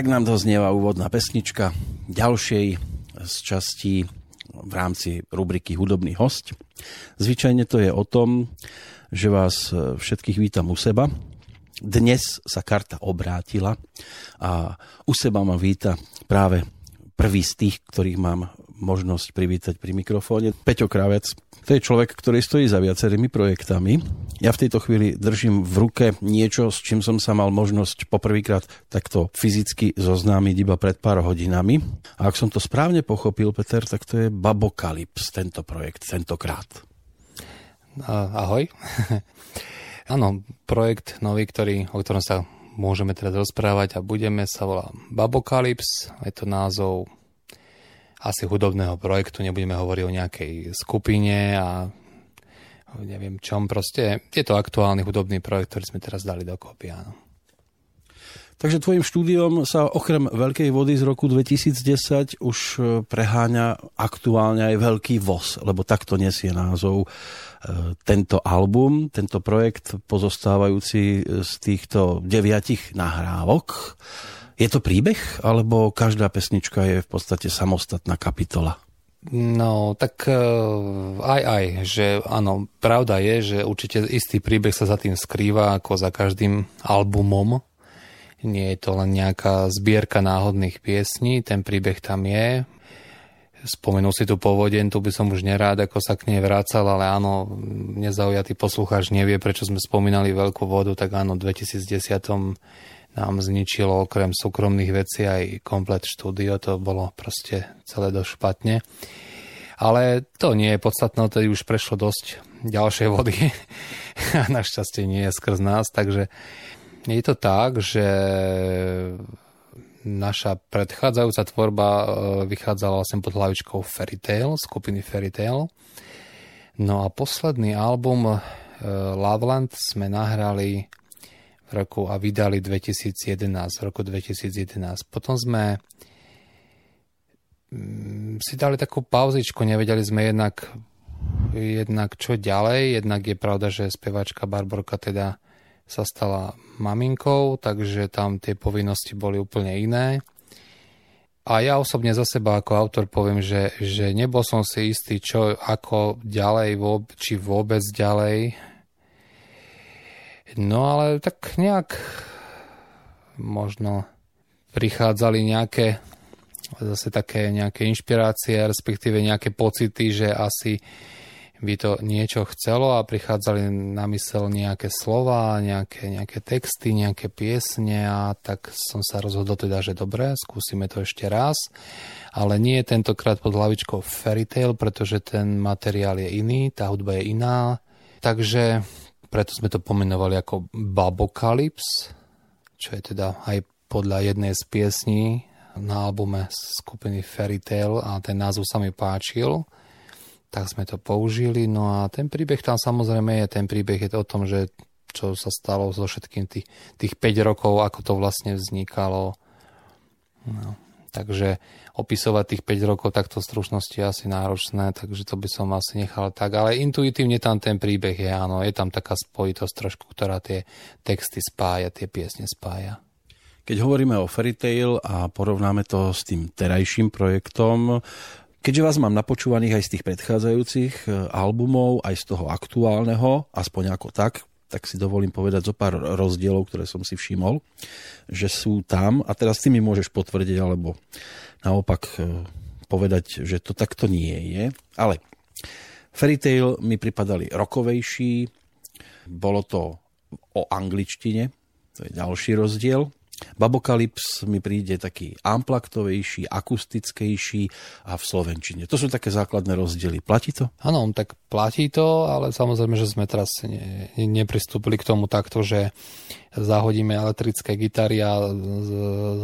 Tak nám to znieva úvodná pesnička ďalšej z časti v rámci rubriky Hudobný host. Zvyčajne to je o tom, že vás všetkých vítam u seba. Dnes sa karta obrátila a u seba ma víta práve prvý z tých, ktorých mám možnosť privítať pri mikrofóne. Peťo Kravec, to je človek, ktorý stojí za viacerými projektami. Ja v tejto chvíli držím v ruke niečo, s čím som sa mal možnosť poprvýkrát takto fyzicky zoznámiť iba pred pár hodinami. A ak som to správne pochopil, Peter, tak to je Babokalips, tento projekt, tentokrát. Ahoj. Áno, projekt nový, ktorý, o ktorom sa môžeme teraz rozprávať a budeme, sa volá Babokalips. Je to názov asi hudobného projektu, nebudeme hovoriť o nejakej skupine a neviem čom, proste je to aktuálny hudobný projekt, ktorý sme teraz dali dokopy, áno. Takže tvojim štúdiom sa okrem Veľkej vody z roku 2010 už e, preháňa aktuálne aj Veľký voz, lebo takto nesie názov e, tento album, tento projekt pozostávajúci z týchto deviatich nahrávok. Je to príbeh, alebo každá pesnička je v podstate samostatná kapitola? No, tak uh, aj aj, že áno, pravda je, že určite istý príbeh sa za tým skrýva ako za každým albumom. Nie je to len nejaká zbierka náhodných piesní, ten príbeh tam je. Spomenul si tu povodeň, tu by som už nerád ako sa k nej vrácal, ale áno, nezaujatý poslucháč nevie, prečo sme spomínali veľkú vodu, tak áno, v 2010 nám zničilo okrem súkromných vecí aj komplet štúdio, to bolo proste celé dosť špatne. Ale to nie je podstatné, tedy už prešlo dosť ďalšej vody a našťastie nie je skrz nás, takže je to tak, že naša predchádzajúca tvorba e, vychádzala vlastne pod hlavičkou Fairy Tail, skupiny Fairy Tail. No a posledný album e, Loveland sme nahrali roku a vydali 2011, v roku 2011. Potom sme mm, si dali takú pauzičku, nevedeli sme jednak, jednak čo ďalej, jednak je pravda, že spevačka Barborka teda sa stala maminkou, takže tam tie povinnosti boli úplne iné. A ja osobne za seba ako autor poviem, že, že nebol som si istý, čo ako ďalej, či vôbec ďalej, No ale tak nejak možno prichádzali nejaké zase také nejaké inšpirácie, respektíve nejaké pocity, že asi by to niečo chcelo a prichádzali na mysel nejaké slova, nejaké, nejaké texty, nejaké piesne a tak som sa rozhodol teda, že dobre, skúsime to ešte raz, ale nie tentokrát pod hlavičkou Fairy Tail, pretože ten materiál je iný, tá hudba je iná, takže preto sme to pomenovali ako Babokalyps, čo je teda aj podľa jednej z piesní na albume skupiny Fairy Tail a ten názov sa mi páčil, tak sme to použili. No a ten príbeh tam samozrejme je, ten príbeh je o tom, že čo sa stalo so všetkým tých, tých 5 rokov, ako to vlastne vznikalo. No, takže opisovať tých 5 rokov takto stručnosti je asi náročné, takže to by som asi nechal tak. Ale intuitívne tam ten príbeh je, áno, je tam taká spojitosť trošku, ktorá tie texty spája, tie piesne spája. Keď hovoríme o Fairy Tail a porovnáme to s tým terajším projektom, keďže vás mám napočúvaných aj z tých predchádzajúcich eh, albumov, aj z toho aktuálneho, aspoň ako tak, tak si dovolím povedať zo pár rozdielov, ktoré som si všimol, že sú tam a teraz ty mi môžeš potvrdiť alebo naopak e, povedať, že to takto nie je. Ale Fairy Tail mi pripadali rokovejší, bolo to o angličtine, to je ďalší rozdiel. Babokalyps mi príde taký amplaktovejší, akustickejší a v slovenčine. To sú také základné rozdiely. Platí to? Áno, tak platí to, ale samozrejme, že sme teraz ne, nepristúpili k tomu takto, že zahodíme elektrické gitary a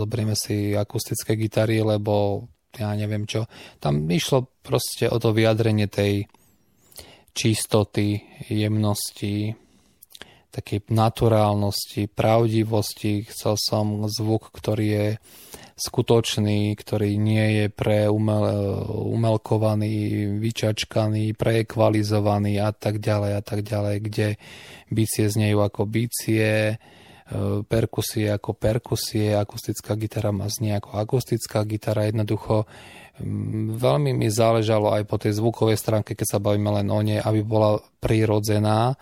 zoberieme si akustické gitary, lebo ja neviem čo. Tam išlo proste o to vyjadrenie tej čistoty, jemnosti, takej naturálnosti, pravdivosti. Chcel som zvuk, ktorý je skutočný, ktorý nie je pre umel, umelkovaný, vyčačkaný, preekvalizovaný a tak ďalej a tak ďalej, kde bicie znejú ako bicie, perkusie ako perkusie, akustická gitara má znie ako akustická gitara, jednoducho veľmi mi záležalo aj po tej zvukovej stránke, keď sa bavíme len o nej, aby bola prirodzená,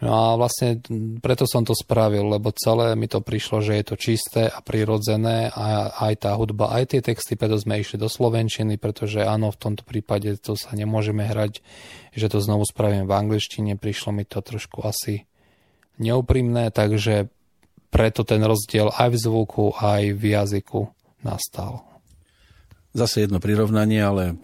No a vlastne preto som to spravil, lebo celé mi to prišlo, že je to čisté a prirodzené a aj tá hudba, aj tie texty, preto sme išli do Slovenčiny, pretože áno, v tomto prípade to sa nemôžeme hrať, že to znovu spravím v angličtine, prišlo mi to trošku asi neúprimné, takže preto ten rozdiel aj v zvuku, aj v jazyku nastal. Zase jedno prirovnanie, ale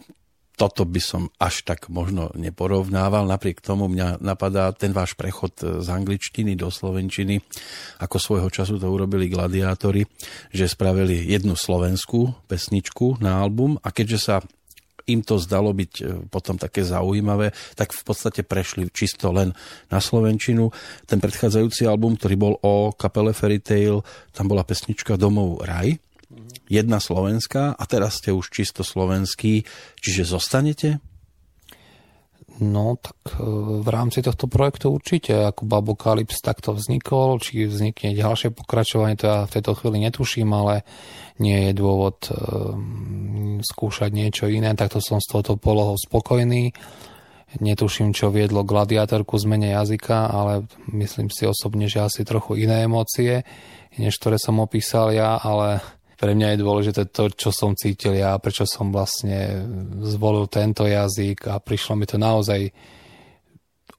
toto by som až tak možno neporovnával. Napriek tomu mňa napadá ten váš prechod z angličtiny do slovenčiny, ako svojho času to urobili gladiátori, že spravili jednu slovenskú pesničku na album a keďže sa im to zdalo byť e, potom také zaujímavé, tak v podstate prešli čisto len na Slovenčinu. Ten predchádzajúci album, ktorý bol o kapele Fairy Tail, tam bola pesnička Domov raj, jedna slovenská a teraz ste už čisto slovenský, čiže zostanete? No, tak e, v rámci tohto projektu určite, ako Babokalyps takto vznikol, či vznikne ďalšie pokračovanie, to ja v tejto chvíli netuším, ale nie je dôvod um, skúšať niečo iné, takto som s touto polohou spokojný. Netuším, čo viedlo gladiátorku zmene jazyka, ale myslím si osobne, že asi trochu iné emócie, než ktoré som opísal ja, ale pre mňa je dôležité to, čo som cítil ja, prečo som vlastne zvolil tento jazyk a prišlo mi to naozaj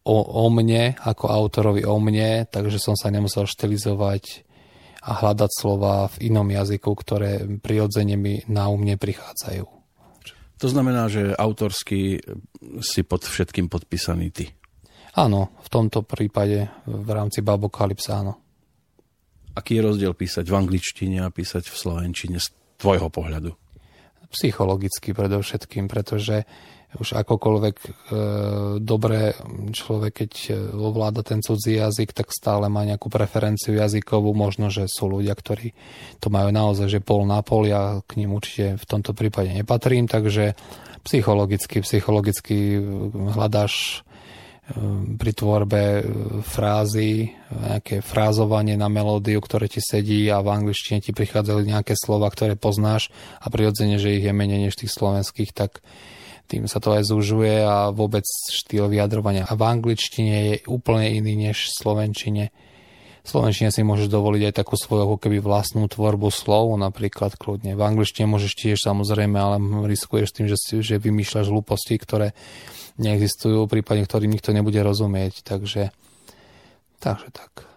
o, o mne, ako autorovi o mne, takže som sa nemusel štilizovať a hľadať slova v inom jazyku, ktoré prirodzene mi na umne prichádzajú. To znamená, že autorsky si pod všetkým podpísaný ty. Áno, v tomto prípade v rámci Babokalypse áno. Aký je rozdiel písať v angličtine a písať v slovenčine z tvojho pohľadu? Psychologicky predovšetkým, pretože už akokoľvek e, dobre človek, keď e, ovláda ten cudzí jazyk, tak stále má nejakú preferenciu jazykovú. Možno, že sú ľudia, ktorí to majú naozaj, že pol na pol. Ja k ním určite v tomto prípade nepatrím, takže psychologicky, psychologicky hľadáš Ehm, pri tvorbe e, frázy, nejaké frázovanie na melódiu, ktoré ti sedí a v angličtine ti prichádzajú nejaké slova, ktoré poznáš a prirodzene, že ich je menej než tých slovenských, tak tým sa to aj zužuje a vôbec štýl vyjadrovania. A v angličtine je úplne iný než v slovenčine. Slovenčine si môžeš dovoliť aj takú svoju ako keby vlastnú tvorbu slov, napríklad kľudne. V angličtine môžeš tiež samozrejme, ale riskuješ tým, že, že vymýšľaš hlúposti, ktoré neexistujú, prípadne ktorým nikto nebude rozumieť. Takže, takže tak.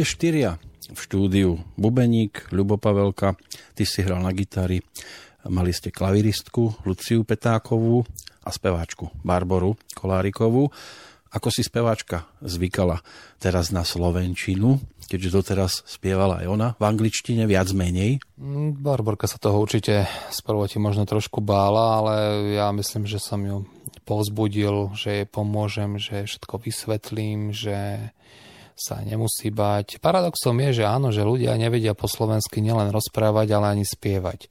Ste štyria v štúdiu. Bubeník, Ľubo Pavelka, ty si hral na gitári, mali ste klaviristku Luciu Petákovú a speváčku Barboru Kolárikovú. Ako si speváčka zvykala teraz na Slovenčinu, keďže doteraz spievala aj ona v angličtine viac menej? Mm, Barborka sa toho určite sprvoti možno trošku bála, ale ja myslím, že som ju povzbudil, že jej pomôžem, že všetko vysvetlím, že sa nemusí bať. Paradoxom je, že áno, že ľudia nevedia po slovensky nielen rozprávať, ale ani spievať.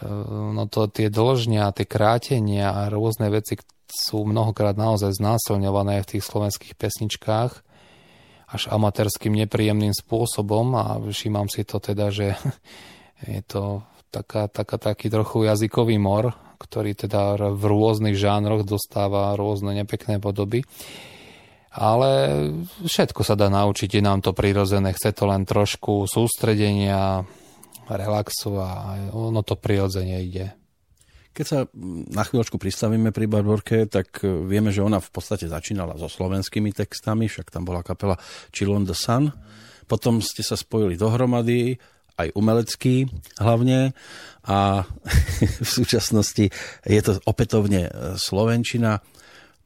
Ehm, no to tie dlžnia, tie krátenia a rôzne veci, sú mnohokrát naozaj znásilňované v tých slovenských pesničkách až amatérským nepríjemným spôsobom a všímam si to teda, že je to taká, taká, taký trochu jazykový mor, ktorý teda v rôznych žánroch dostáva rôzne nepekné podoby. Ale všetko sa dá naučiť, je nám to prirodzené, chce to len trošku sústredenia, relaxu a ono to prirodzene ide. Keď sa na chvíľočku pristavíme pri Barborke, tak e, vieme, že ona v podstate začínala so slovenskými textami, však tam bola kapela Chill on the Sun. Potom ste sa spojili dohromady, aj umelecký hlavne a v súčasnosti je to opätovne e, Slovenčina.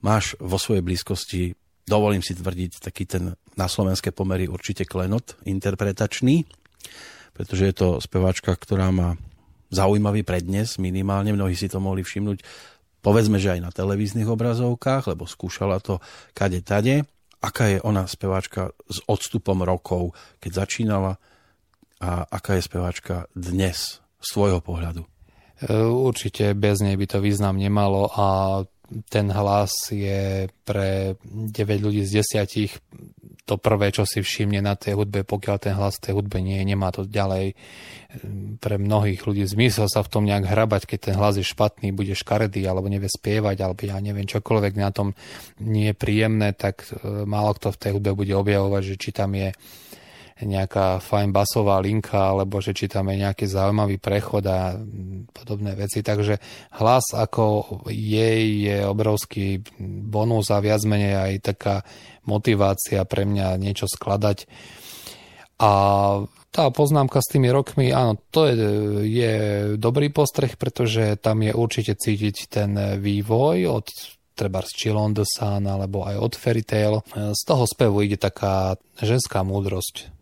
Máš vo svojej blízkosti, dovolím si tvrdiť, taký ten na slovenské pomery určite klenot interpretačný, pretože je to speváčka, ktorá má zaujímavý prednes, minimálne mnohí si to mohli všimnúť, povedzme, že aj na televíznych obrazovkách, lebo skúšala to kade tade. Aká je ona speváčka s odstupom rokov, keď začínala a aká je speváčka dnes z tvojho pohľadu? E, určite bez nej by to význam nemalo a ten hlas je pre 9 ľudí z 10 to prvé, čo si všimne na tej hudbe, pokiaľ ten hlas tej hudbe nie je, nemá to ďalej pre mnohých ľudí zmysel sa v tom nejak hrabať, keď ten hlas je špatný, bude škaredý, alebo nevie spievať, alebo ja neviem, čokoľvek na tom nie je príjemné, tak e, málo kto v tej hudbe bude objavovať, že či tam je nejaká fajn basová linka, alebo že či tam je nejaký zaujímavý prechod a podobné veci. Takže hlas ako jej je obrovský bonus a viac menej aj taká motivácia pre mňa niečo skladať. A tá poznámka s tými rokmi, áno, to je, je dobrý postreh, pretože tam je určite cítiť ten vývoj od treba z Chill on the Sun alebo aj od Fairy Tail. Z toho spevu ide taká ženská múdrosť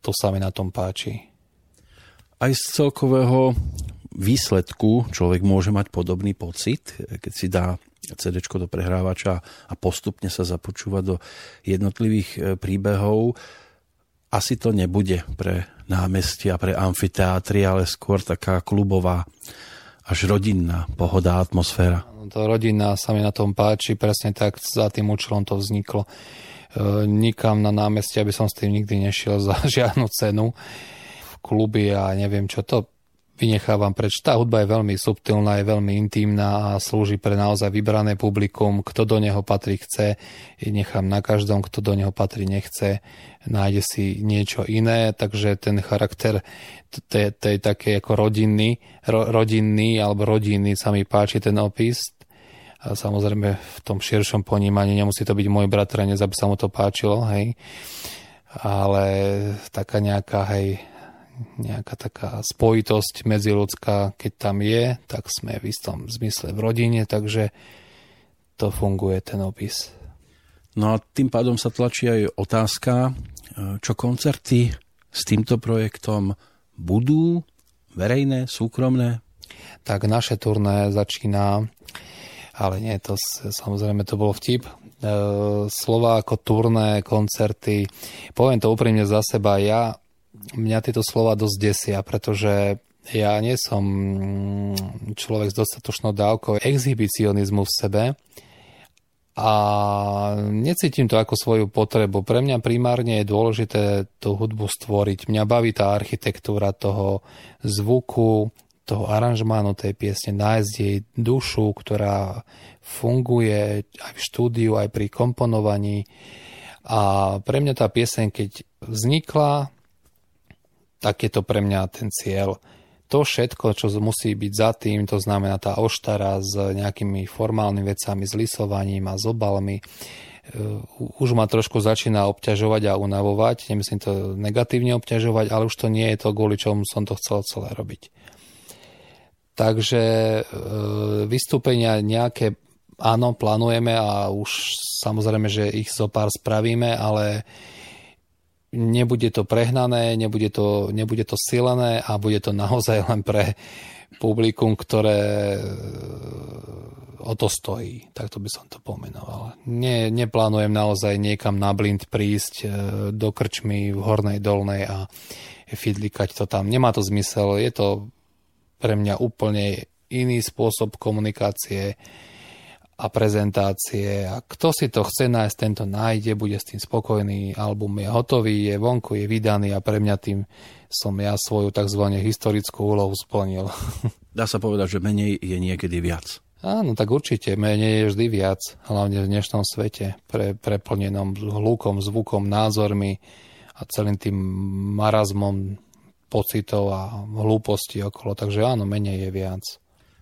to sa mi na tom páči. Aj z celkového výsledku človek môže mať podobný pocit, keď si dá CD do prehrávača a postupne sa započúva do jednotlivých e, príbehov. Asi to nebude pre námestia, pre amfiteátry, ale skôr taká klubová, až rodinná pohoda, atmosféra. To rodinná sa mi na tom páči, presne tak za tým účelom to vzniklo. Nikam na námestie, aby som s tým nikdy nešiel za žiadnu cenu v kluby a neviem čo to vynechávam preč. Tá hudba je veľmi subtilná, je veľmi intimná a slúži pre naozaj vybrané publikum. Kto do neho patrí chce, nechám na každom, kto do neho patrí nechce, nájde si niečo iné, takže ten charakter tej také ako rodinný, ro, rodinný alebo rodinný sa mi páči ten opis, a samozrejme v tom širšom ponímaní nemusí to byť môj bratranec, aby sa mu to páčilo, hej. Ale taká nejaká, hej, nejaká taká spojitosť medziludská, keď tam je, tak sme v istom zmysle v rodine, takže to funguje ten opis. No a tým pádom sa tlačí aj otázka, čo koncerty s týmto projektom budú verejné, súkromné? Tak naše turné začína ale nie, to samozrejme to bolo vtip. E, slova ako turné, koncerty, poviem to úprimne za seba, ja, mňa tieto slova dosť desia, pretože ja nie som mm, človek s dostatočnou dávkou exhibicionizmu v sebe a necítim to ako svoju potrebu. Pre mňa primárne je dôležité tú hudbu stvoriť. Mňa baví tá architektúra toho zvuku, toho aranžmánu tej piesne, nájsť jej dušu, ktorá funguje aj v štúdiu, aj pri komponovaní. A pre mňa tá pieseň, keď vznikla, tak je to pre mňa ten cieľ. to všetko, čo musí byť za tým, to znamená tá oštara s nejakými formálnymi vecami, s lisovaním a s obalmi, už ma trošku začína obťažovať a unavovať. Nemyslím to negatívne obťažovať, ale už to nie je to, kvôli čomu som to chcel celé robiť. Takže vystúpenia nejaké áno, plánujeme a už samozrejme, že ich zo pár spravíme, ale nebude to prehnané, nebude to, nebude to silené a bude to naozaj len pre publikum, ktoré e, o to stojí. Takto by som to pomenoval. Nie, neplánujem naozaj niekam na blind prísť e, do krčmy v hornej, dolnej a fidlikať to tam. Nemá to zmysel. Je to pre mňa úplne iný spôsob komunikácie a prezentácie a kto si to chce nájsť, tento nájde, bude s tým spokojný, album je hotový, je vonku, je vydaný a pre mňa tým som ja svoju tzv. historickú úlohu splnil. Dá sa povedať, že menej je niekedy viac. Áno, tak určite, menej je vždy viac, hlavne v dnešnom svete, pre, preplnenom hlukom, zvukom, názormi a celým tým marazmom pocitov a hlúposti okolo. Takže áno, menej je viac.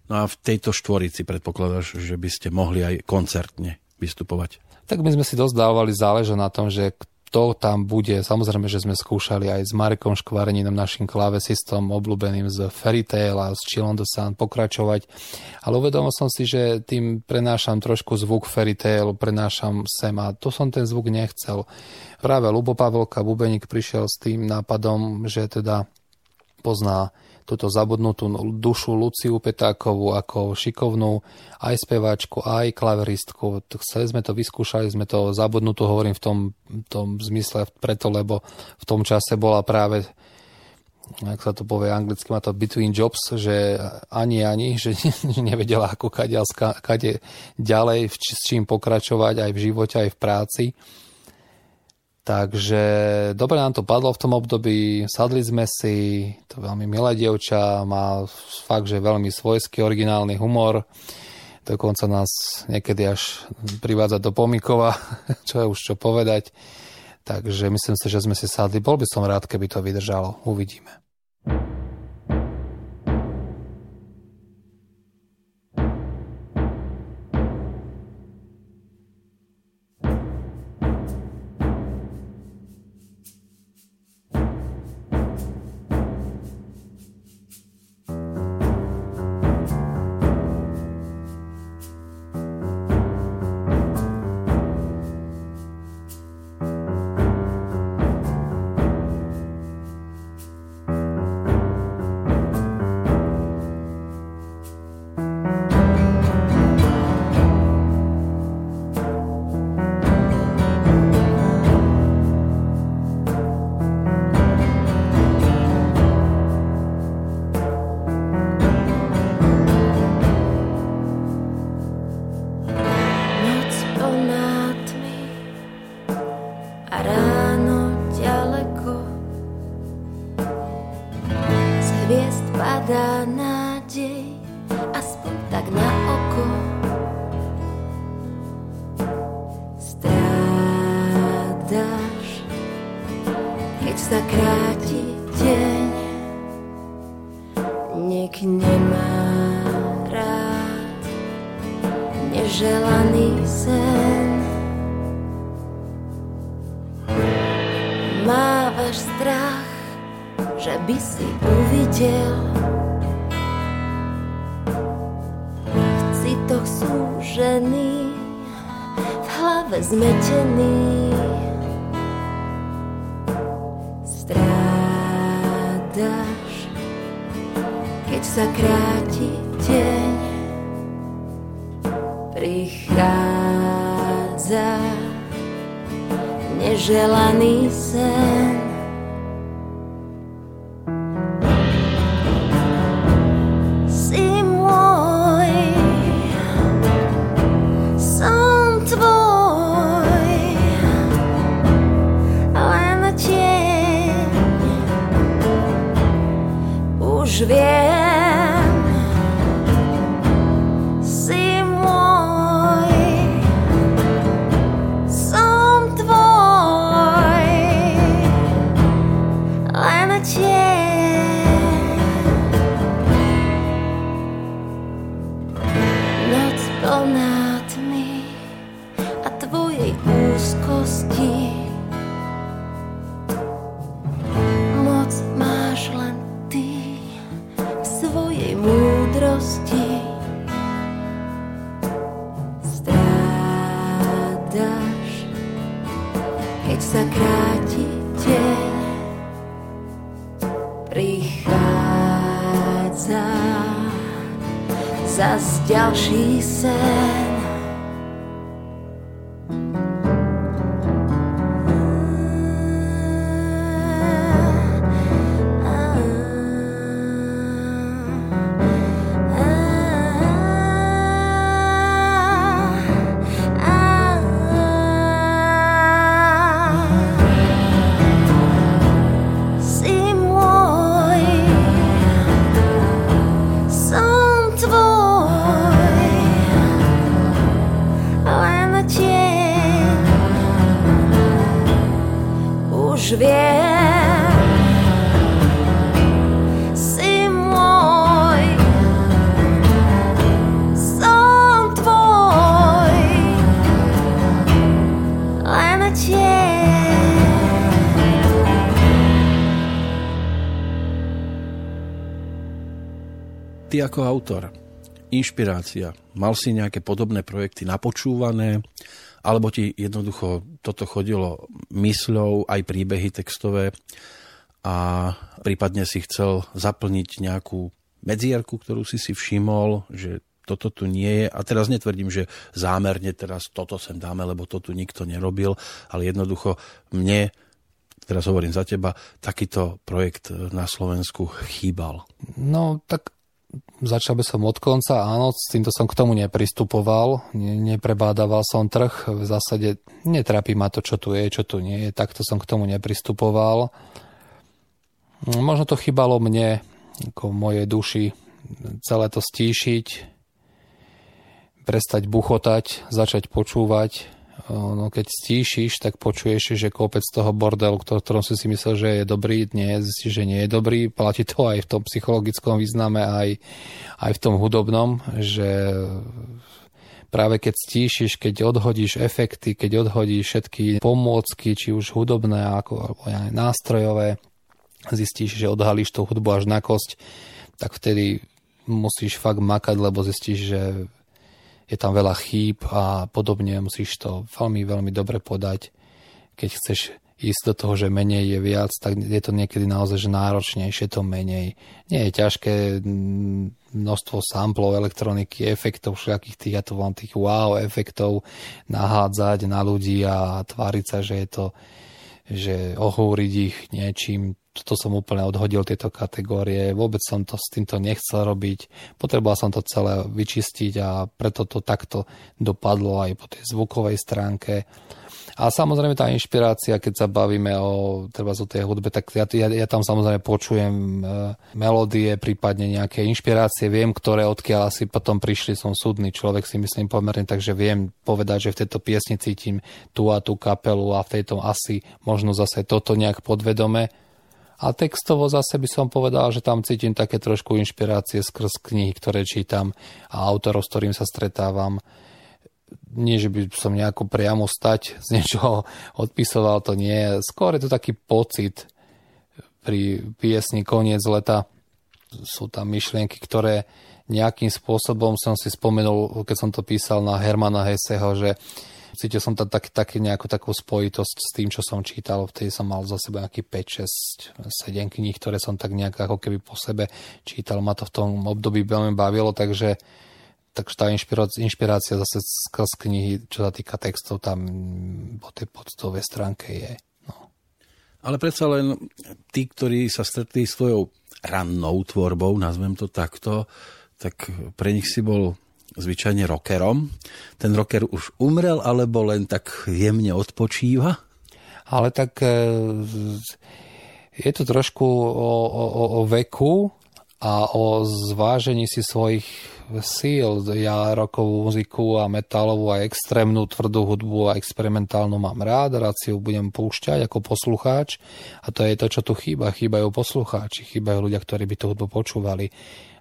No a v tejto štvorici predpokladáš, že by ste mohli aj koncertne vystupovať? Tak my sme si dosť dávali záleža na tom, že kto tam bude. Samozrejme, že sme skúšali aj s Marekom Škvareninom, našim klávesistom obľúbeným z Fairy Tail a z Chillon the Sun pokračovať. Ale uvedomil som si, že tým prenášam trošku zvuk Fairy Tail, prenášam sem a to som ten zvuk nechcel. Práve Lubo Pavelka Bubeník prišiel s tým nápadom, že teda pozná túto zabudnutú dušu Luciu Petákovú ako šikovnú aj speváčku, aj klaveristku. Chceli sme to, vyskúšali sme to zabudnutú, hovorím v tom, tom zmysle preto, lebo v tom čase bola práve ak sa to povie anglicky, má to between jobs, že ani ani, že nevedela ako kade, ďalej, s čím pokračovať aj v živote, aj v práci. Takže dobre nám to padlo v tom období, sadli sme si, to veľmi milé dievča, má fakt, že veľmi svojský originálny humor, dokonca nás niekedy až privádza do pomikova, čo je už čo povedať. Takže myslím si, že sme si sadli. Bol by som rád, keby to vydržalo. Uvidíme. zmetený. Strádaš, keď sa kráľ ako autor, inšpirácia, mal si nejaké podobné projekty napočúvané, alebo ti jednoducho toto chodilo mysľou, aj príbehy textové a prípadne si chcel zaplniť nejakú medzierku, ktorú si si všimol, že toto tu nie je. A teraz netvrdím, že zámerne teraz toto sem dáme, lebo to tu nikto nerobil, ale jednoducho mne teraz hovorím za teba, takýto projekt na Slovensku chýbal. No, tak Začal by som od konca, áno, s týmto som k tomu nepristupoval, ne, neprebádával som trh, v zásade netrapí ma to, čo tu je, čo tu nie je, takto som k tomu nepristupoval. Možno to chýbalo mne, ako mojej duši, celé to stíšiť, prestať buchotať, začať počúvať, no keď stíšiš, tak počuješ, že kopec toho bordelu, ktorom si si myslel, že je dobrý, nie, zistíš, že nie je dobrý. Platí to aj v tom psychologickom význame, aj, aj v tom hudobnom, že práve keď stíšiš, keď odhodíš efekty, keď odhodíš všetky pomôcky, či už hudobné ako, alebo aj nástrojové, zistíš, že odhalíš tú hudbu až na kosť, tak vtedy musíš fakt makať, lebo zistíš, že je tam veľa chýb a podobne, musíš to veľmi, veľmi dobre podať. Keď chceš ísť do toho, že menej je viac, tak je to niekedy naozaj že náročnejšie to menej. Nie je ťažké mm, množstvo samplov, elektroniky, efektov, všetkých tých, ja to volám tých wow efektov, nahádzať na ľudí a tváriť sa, že je to že ohúriť ich niečím, to som úplne odhodil tieto kategórie, vôbec som to s týmto nechcel robiť, potreboval som to celé vyčistiť a preto to takto dopadlo aj po tej zvukovej stránke. A samozrejme tá inšpirácia, keď sa bavíme o, treba o tej hudbe, tak ja, ja, ja tam samozrejme počujem e, melódie, prípadne nejaké inšpirácie, viem, ktoré odkiaľ asi potom prišli, som súdny človek si myslím pomerne, takže viem povedať, že v tejto piesni cítim tú a tú kapelu a v tejto asi možno zase toto nejak podvedome. A textovo zase by som povedal, že tam cítim také trošku inšpirácie skrz knihy, ktoré čítam a autorov, s ktorým sa stretávam nie, že by som nejako priamo stať z niečoho odpisoval, to nie. Skôr je to taký pocit pri piesni Koniec leta. Sú tam myšlienky, ktoré nejakým spôsobom som si spomenul, keď som to písal na Hermana Heseho, že cítil som tam tak, tak nejakú takú spojitosť s tým, čo som čítal. Vtedy som mal za seba nejaký 5, 6, 7 kníh, ktoré som tak nejak ako keby po sebe čítal. Ma to v tom období veľmi bavilo, takže takže tá inšpirácia, inšpirácia zase z knihy, čo sa týka textov, tam po tej podstovej stránke je. No. Ale predsa len tí, ktorí sa stretli s tvojou rannou tvorbou, nazvem to takto, tak pre nich si bol zvyčajne rockerom. Ten rocker už umrel, alebo len tak jemne odpočíva? Ale tak e, je to trošku o, o, o veku a o zvážení si svojich síl. Ja rokovú muziku a metalovú a extrémnu tvrdú hudbu a experimentálnu mám rád, rád si ju budem púšťať ako poslucháč a to je to, čo tu chýba. Chýbajú poslucháči, chýbajú ľudia, ktorí by tú hudbu počúvali.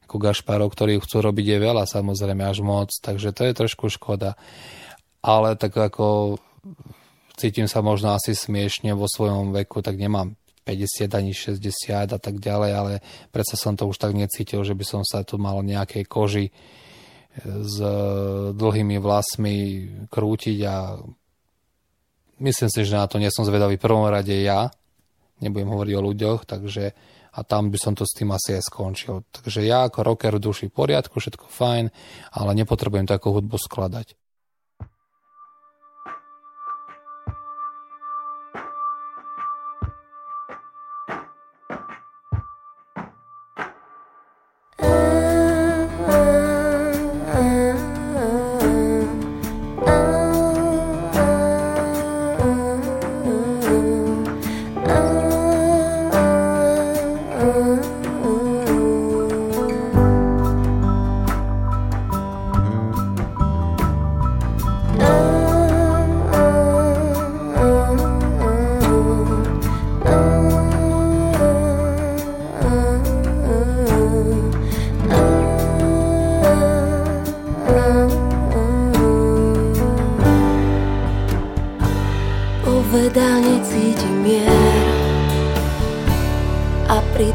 Ako Gašparov, ktorí chcú robiť je veľa, samozrejme až moc, takže to je trošku škoda. Ale tak ako cítim sa možno asi smiešne vo svojom veku, tak nemám 50 ani 60 a tak ďalej, ale predsa som to už tak necítil, že by som sa tu mal nejakej koži s dlhými vlasmi krútiť a myslím si, že na to nie som zvedavý v prvom rade ja, nebudem hovoriť o ľuďoch, takže a tam by som to s tým asi aj skončil. Takže ja ako rocker v duši v poriadku, všetko fajn, ale nepotrebujem takú hudbu skladať.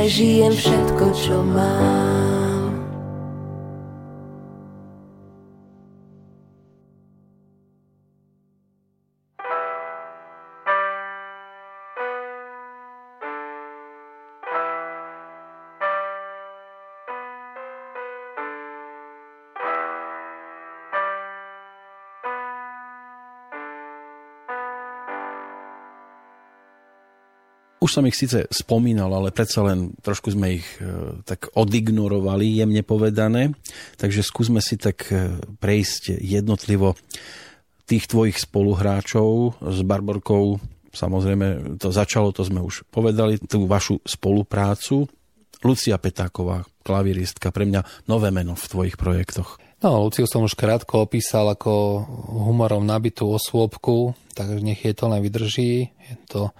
prežijem všetko, čo mám Už som ich síce spomínal, ale predsa len trošku sme ich e, tak odignorovali, jemne povedané. Takže skúsme si tak e, prejsť jednotlivo tých tvojich spoluhráčov s Barborkou. Samozrejme, to začalo, to sme už povedali, tú vašu spoluprácu. Lucia Petáková, klaviristka, pre mňa nové meno v tvojich projektoch. No, Luciu som už krátko opísal ako humorom nabitú osôbku, takže nech je to len vydrží. Je to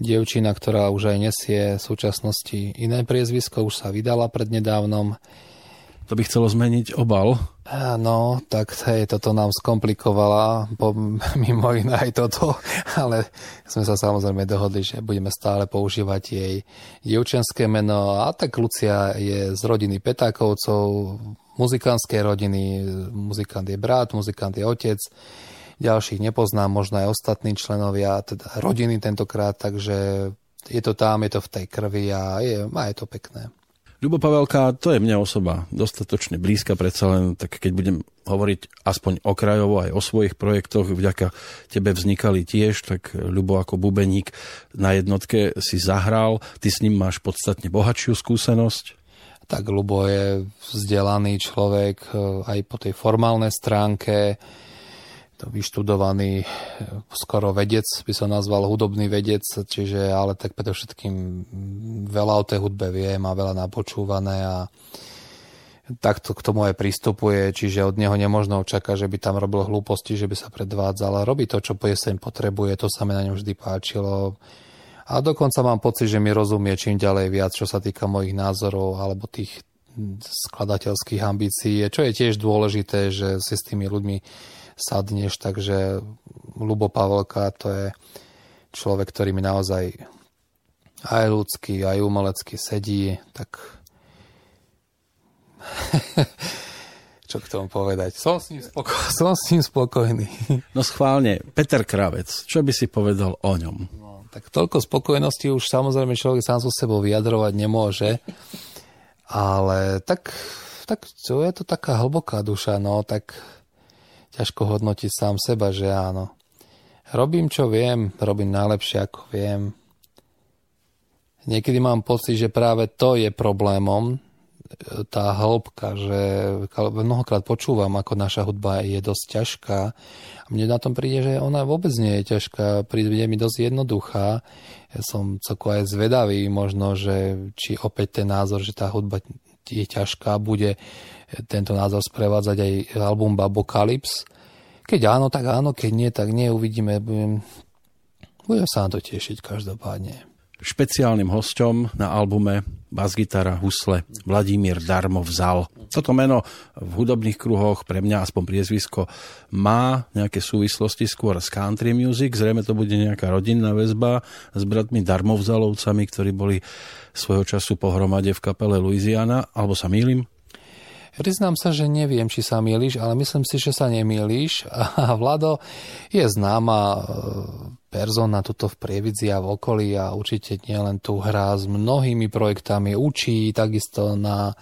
dievčina, ktorá už aj nesie v súčasnosti iné priezvisko, už sa vydala prednedávnom. To by chcelo zmeniť obal. No, tak hej, toto nám skomplikovala, po, mimo iné aj toto, ale sme sa samozrejme dohodli, že budeme stále používať jej dievčenské meno. A tak Lucia je z rodiny Petákovcov, muzikantskej rodiny, muzikant je brat, muzikant je otec, ďalších nepoznám, možno aj ostatní členovia, teda rodiny tentokrát, takže je to tam, je to v tej krvi a je, a je to pekné. Ľubo Pavelka, to je mňa osoba dostatočne blízka, predsa len tak keď budem hovoriť aspoň okrajovo aj o svojich projektoch, vďaka tebe vznikali tiež, tak Ľubo ako bubeník na jednotke si zahral, ty s ním máš podstatne bohatšiu skúsenosť. Tak Ľubo je vzdelaný človek eh, aj po tej formálnej stránke, vyštudovaný e, skoro vedec, by som nazval hudobný vedec, čiže ale tak predovšetkým veľa o tej hudbe vie, má veľa napočúvané a takto k tomu aj pristupuje, čiže od neho nemožno očakať, že by tam robil hlúposti, že by sa predvádzal, ale robí to, čo jeseň potrebuje, to sa mi na ňom vždy páčilo. A dokonca mám pocit, že mi rozumie čím ďalej viac, čo sa týka mojich názorov alebo tých skladateľských ambícií, čo je tiež dôležité, že si s tými ľuďmi sadneš, takže Lubo Pavelka to je človek, ktorý mi naozaj aj ľudský, aj umelecký sedí, tak čo k tomu povedať. Som s ním, spoko- som s ním spokojný. No schválne, Peter Kravec, čo by si povedal o ňom? No, tak toľko spokojnosti už samozrejme človek sám so sebou vyjadrovať nemôže, ale tak, tak čo je to taká hlboká duša, no tak ťažko hodnotiť sám seba, že áno. Robím, čo viem, robím najlepšie, ako viem. Niekedy mám pocit, že práve to je problémom, tá hĺbka, že mnohokrát počúvam, ako naša hudba je dosť ťažká. A mne na tom príde, že ona vôbec nie je ťažká, príde mi dosť jednoduchá. Ja som celko aj zvedavý možno, že či opäť ten názor, že tá hudba je ťažká, bude tento názor sprevádzať aj album Babokalyps. Keď áno, tak áno, keď nie, tak nie, uvidíme. Budem, budem sa na to tešiť každopádne. Špeciálnym hosťom na albume basgitara, husle Vladimír Darmo vzal. Toto meno v hudobných kruhoch pre mňa aspoň priezvisko má nejaké súvislosti skôr s country music. Zrejme to bude nejaká rodinná väzba s bratmi Darmovzalovcami, ktorí boli svojho času pohromade v kapele Louisiana, alebo sa mýlim? Priznám sa, že neviem, či sa milíš, ale myslím si, že sa nemýliš. A Vlado je známa persona tuto v Prievidzi a v okolí a určite nielen tu hrá s mnohými projektami, učí takisto na e,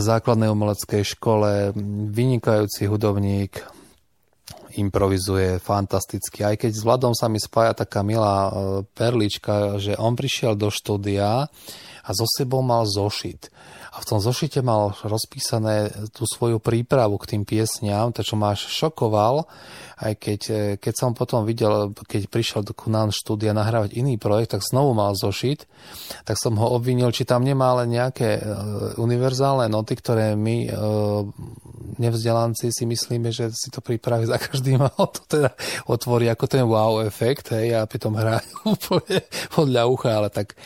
základnej umeleckej škole, vynikajúci hudobník, improvizuje fantasticky. Aj keď s Vladom sa mi spája taká milá e, perlička, že on prišiel do štúdia a zo sebou mal zošit a v tom zošite mal rozpísané tú svoju prípravu k tým piesňam, to čo ma až šokoval, aj keď, e, keď som potom videl, keď prišiel do Kunan štúdia nahrávať iný projekt, tak znovu mal zošit, tak som ho obvinil, či tam nemá len nejaké uh, univerzálne noty, ktoré my uh, nevzdelanci si myslíme, že si to pripraví za každým a to teda otvorí ako ten wow efekt, hej, a pritom hrá úplne podľa ucha, ale tak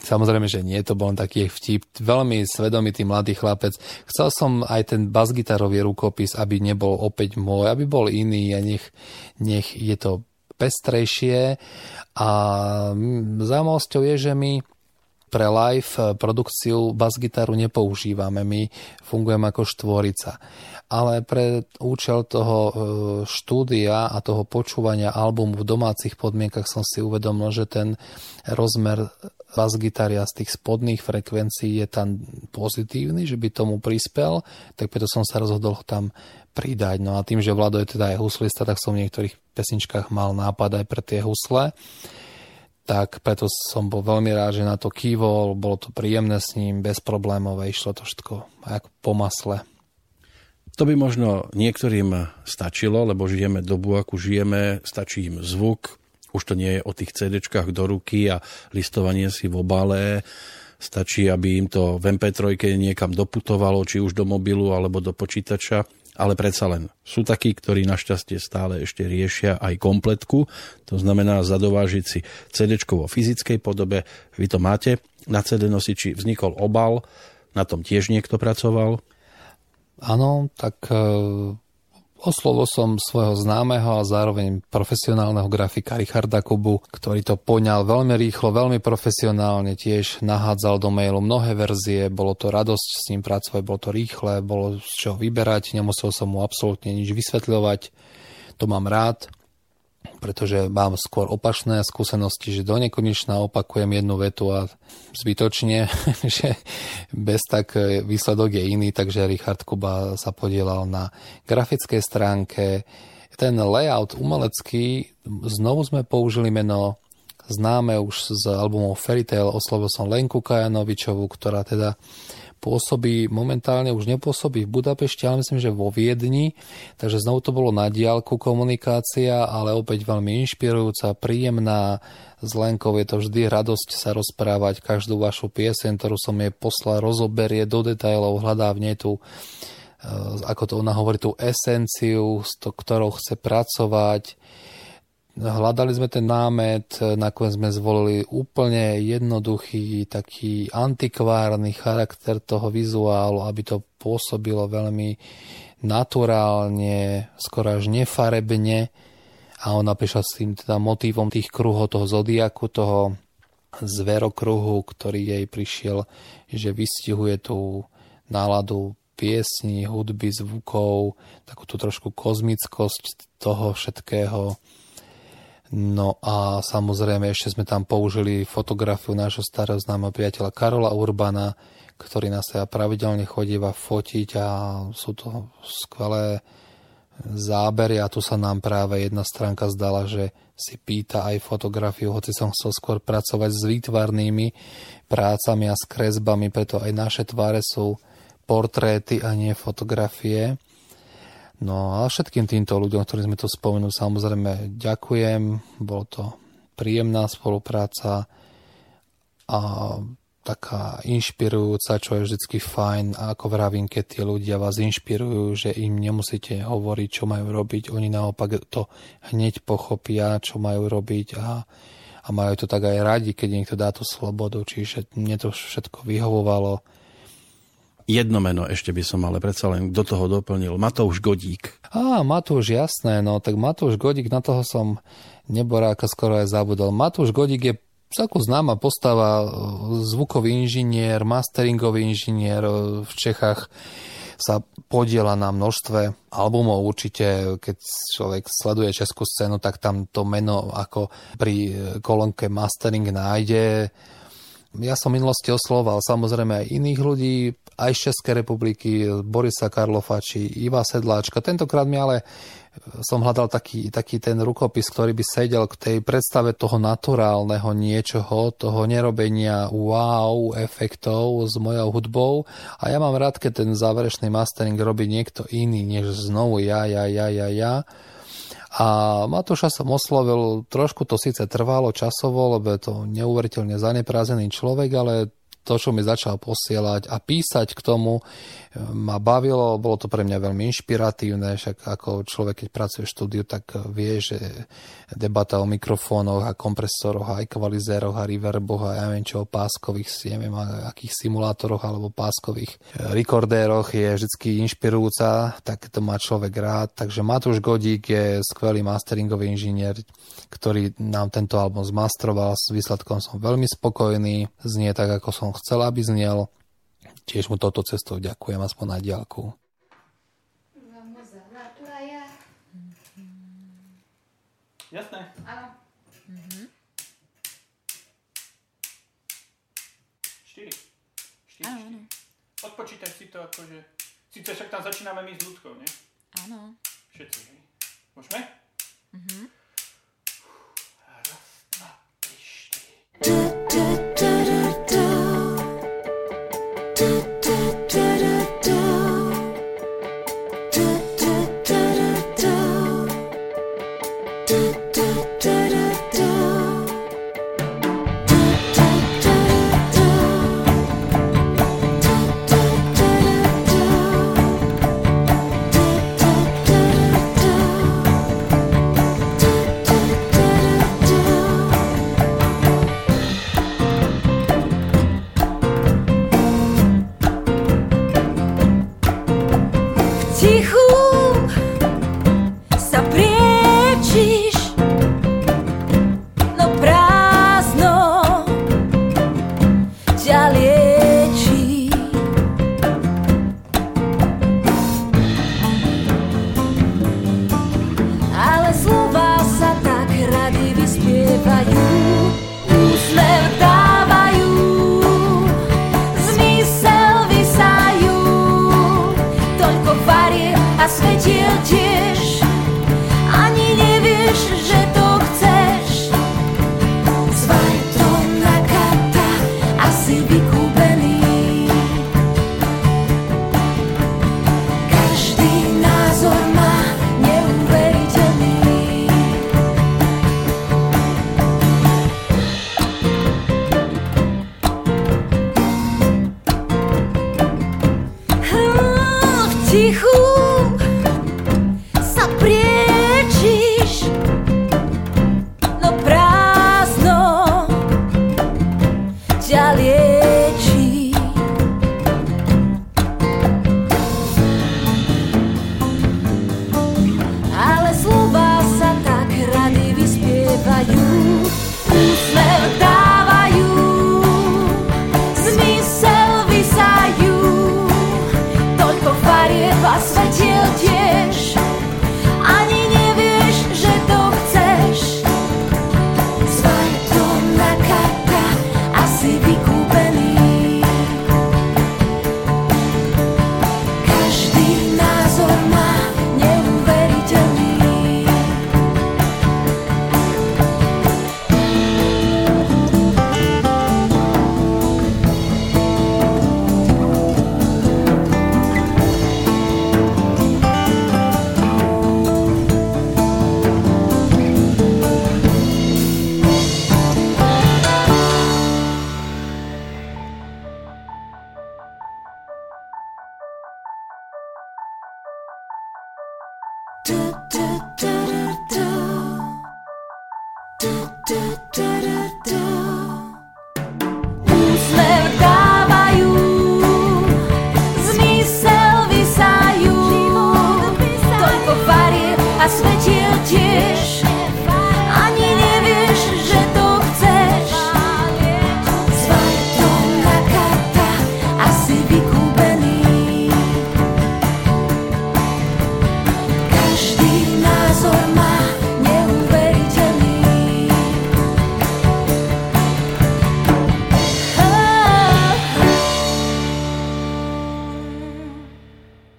Samozrejme, že nie, to bol taký vtip. Veľmi svedomitý mladý chlapec. Chcel som aj ten basgitarový rukopis, aby nebol opäť môj, aby bol iný a nech, nech je to pestrejšie. A zaujímavosťou je, že my pre live produkciu basgitaru nepoužívame. My fungujeme ako štvorica. Ale pre účel toho e, štúdia a toho počúvania albumu v domácich podmienkach som si uvedomil, že ten rozmer bas gitaria z tých spodných frekvencií je tam pozitívny, že by tomu prispel, tak preto som sa rozhodol ho tam pridať. No a tým, že Vlado je teda aj huslista, tak som v niektorých pesničkách mal nápad aj pre tie husle. Tak preto som bol veľmi rád, že na to kývol, bolo to príjemné s ním, bez problémov, išlo to všetko ako po masle. To by možno niektorým stačilo, lebo žijeme dobu, akú žijeme, stačí im zvuk, už to nie je o tých cd do ruky a listovanie si v obale. stačí, aby im to v MP3 niekam doputovalo, či už do mobilu alebo do počítača ale predsa len sú takí, ktorí našťastie stále ešte riešia aj kompletku, to znamená zadovážiť si CD vo fyzickej podobe. Vy to máte na CD nosiči, vznikol obal, na tom tiež niekto pracoval? Áno, tak e, Oslovil som svojho známeho a zároveň profesionálneho grafika Richarda Kubu, ktorý to poňal veľmi rýchlo, veľmi profesionálne, tiež nahádzal do mailu mnohé verzie, bolo to radosť s ním pracovať, bolo to rýchle, bolo z čoho vyberať, nemusel som mu absolútne nič vysvetľovať, to mám rád pretože mám skôr opačné skúsenosti, že do nekonečna opakujem jednu vetu a zbytočne, že bez tak výsledok je iný, takže Richard Kuba sa podielal na grafickej stránke. Ten layout umelecký, znovu sme použili meno známe už z albumov Fairy Tail, oslovil som Lenku Kajanovičovú, ktorá teda pôsobí, momentálne už nepôsobí v Budapešti, ale myslím, že vo Viedni, takže znovu to bolo na diálku komunikácia, ale opäť veľmi inšpirujúca, príjemná, s Lenkou je to vždy radosť sa rozprávať, každú vašu piesen, ktorú som jej poslal, rozoberie do detajlov, hľadá v nej tú eh, ako to ona hovorí, tú esenciu, s to, ktorou chce pracovať Hľadali sme ten námet, nakoniec sme zvolili úplne jednoduchý, taký antikvárny charakter toho vizuálu, aby to pôsobilo veľmi naturálne, skoro až nefarebne. A ona prišla s tým teda motívom tých kruhov toho zodiaku, toho zverokruhu, ktorý jej prišiel, že vystihuje tú náladu piesní, hudby, zvukov, takú tú trošku kozmickosť toho všetkého No a samozrejme ešte sme tam použili fotografiu nášho starého známeho priateľa Karola Urbana, ktorý nás teda pravidelne chodíva fotiť a sú to skvelé zábery a tu sa nám práve jedna stránka zdala, že si pýta aj fotografiu, hoci som chcel skôr pracovať s výtvarnými prácami a s kresbami, preto aj naše tváre sú portréty a nie fotografie. No a všetkým týmto ľuďom, ktorí sme tu spomenuli, samozrejme ďakujem. Bolo to príjemná spolupráca a taká inšpirujúca, čo je vždy fajn. Ako vravím, keď tie ľudia vás inšpirujú, že im nemusíte hovoriť, čo majú robiť. Oni naopak to hneď pochopia, čo majú robiť a, a majú to tak aj radi, keď niekto dá tú slobodu. Čiže mne to všetko vyhovovalo Jedno meno ešte by som ale predsa len do toho doplnil. Matouš Godík. Á, Matúš, jasné, no tak Matúš Godík, na toho som neboráka skoro aj zabudol. Matúš Godík je celku známa postava, zvukový inžinier, masteringový inžinier v Čechách sa podiela na množstve albumov. Určite, keď človek sleduje českú scénu, tak tam to meno ako pri kolónke mastering nájde. Ja som minulosti osloval samozrejme aj iných ľudí, aj z Českej republiky, Borisa Karlofa či Iva Sedláčka. Tentokrát mi ale som hľadal taký, taký ten rukopis, ktorý by sedel k tej predstave toho naturálneho niečoho, toho nerobenia wow efektov s mojou hudbou a ja mám rád, keď ten záverečný mastering robí niekto iný, než znovu ja, ja, ja, ja, ja. A Matúša som oslovil, trošku to síce trvalo časovo, lebo je to neuveriteľne zaneprázený človek, ale to, čo mi začal posielať a písať k tomu, ma bavilo, bolo to pre mňa veľmi inšpiratívne, však ako človek, keď pracuje v štúdiu, tak vie, že debata o mikrofónoch a kompresoroch a ekvalizéroch a reverboch a ja neviem čo, o páskových, neviem akých simulátoroch alebo páskových rekordéroch je vždy inšpirujúca, tak to má človek rád. Takže Matúš Godík je skvelý masteringový inžinier, ktorý nám tento album zmastroval, s výsledkom som veľmi spokojný, znie tak, ako som chcel, aby znel tiež mu toto cestou ďakujem aspoň na diálku. Jasné. Áno. Mhm. Áno. Odpočítaj si to akože... Sice však tam začíname my s ľudkou, nie? Áno. Všetci, hej? Môžeme? Mhm. Raz, dva, tri, štyri.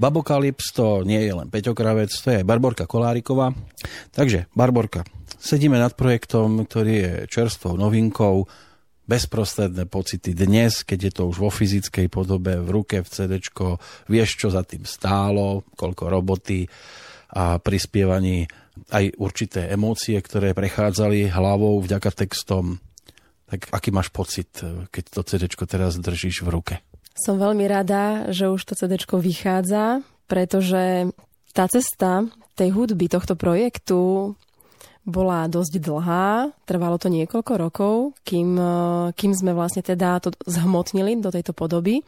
Babokalips to nie je len Peťo Kravec, to je Barborka Koláriková. Takže, Barborka, sedíme nad projektom, ktorý je čerstvou novinkou, bezprostredné pocity dnes, keď je to už vo fyzickej podobe, v ruke, v CD, vieš, čo za tým stálo, koľko roboty a prispievaní aj určité emócie, ktoré prechádzali hlavou vďaka textom. Tak aký máš pocit, keď to CD teraz držíš v ruke? Som veľmi rada, že už to CD vychádza, pretože tá cesta tej hudby tohto projektu bola dosť dlhá, trvalo to niekoľko rokov, kým, kým sme vlastne teda to zhmotnili do tejto podoby.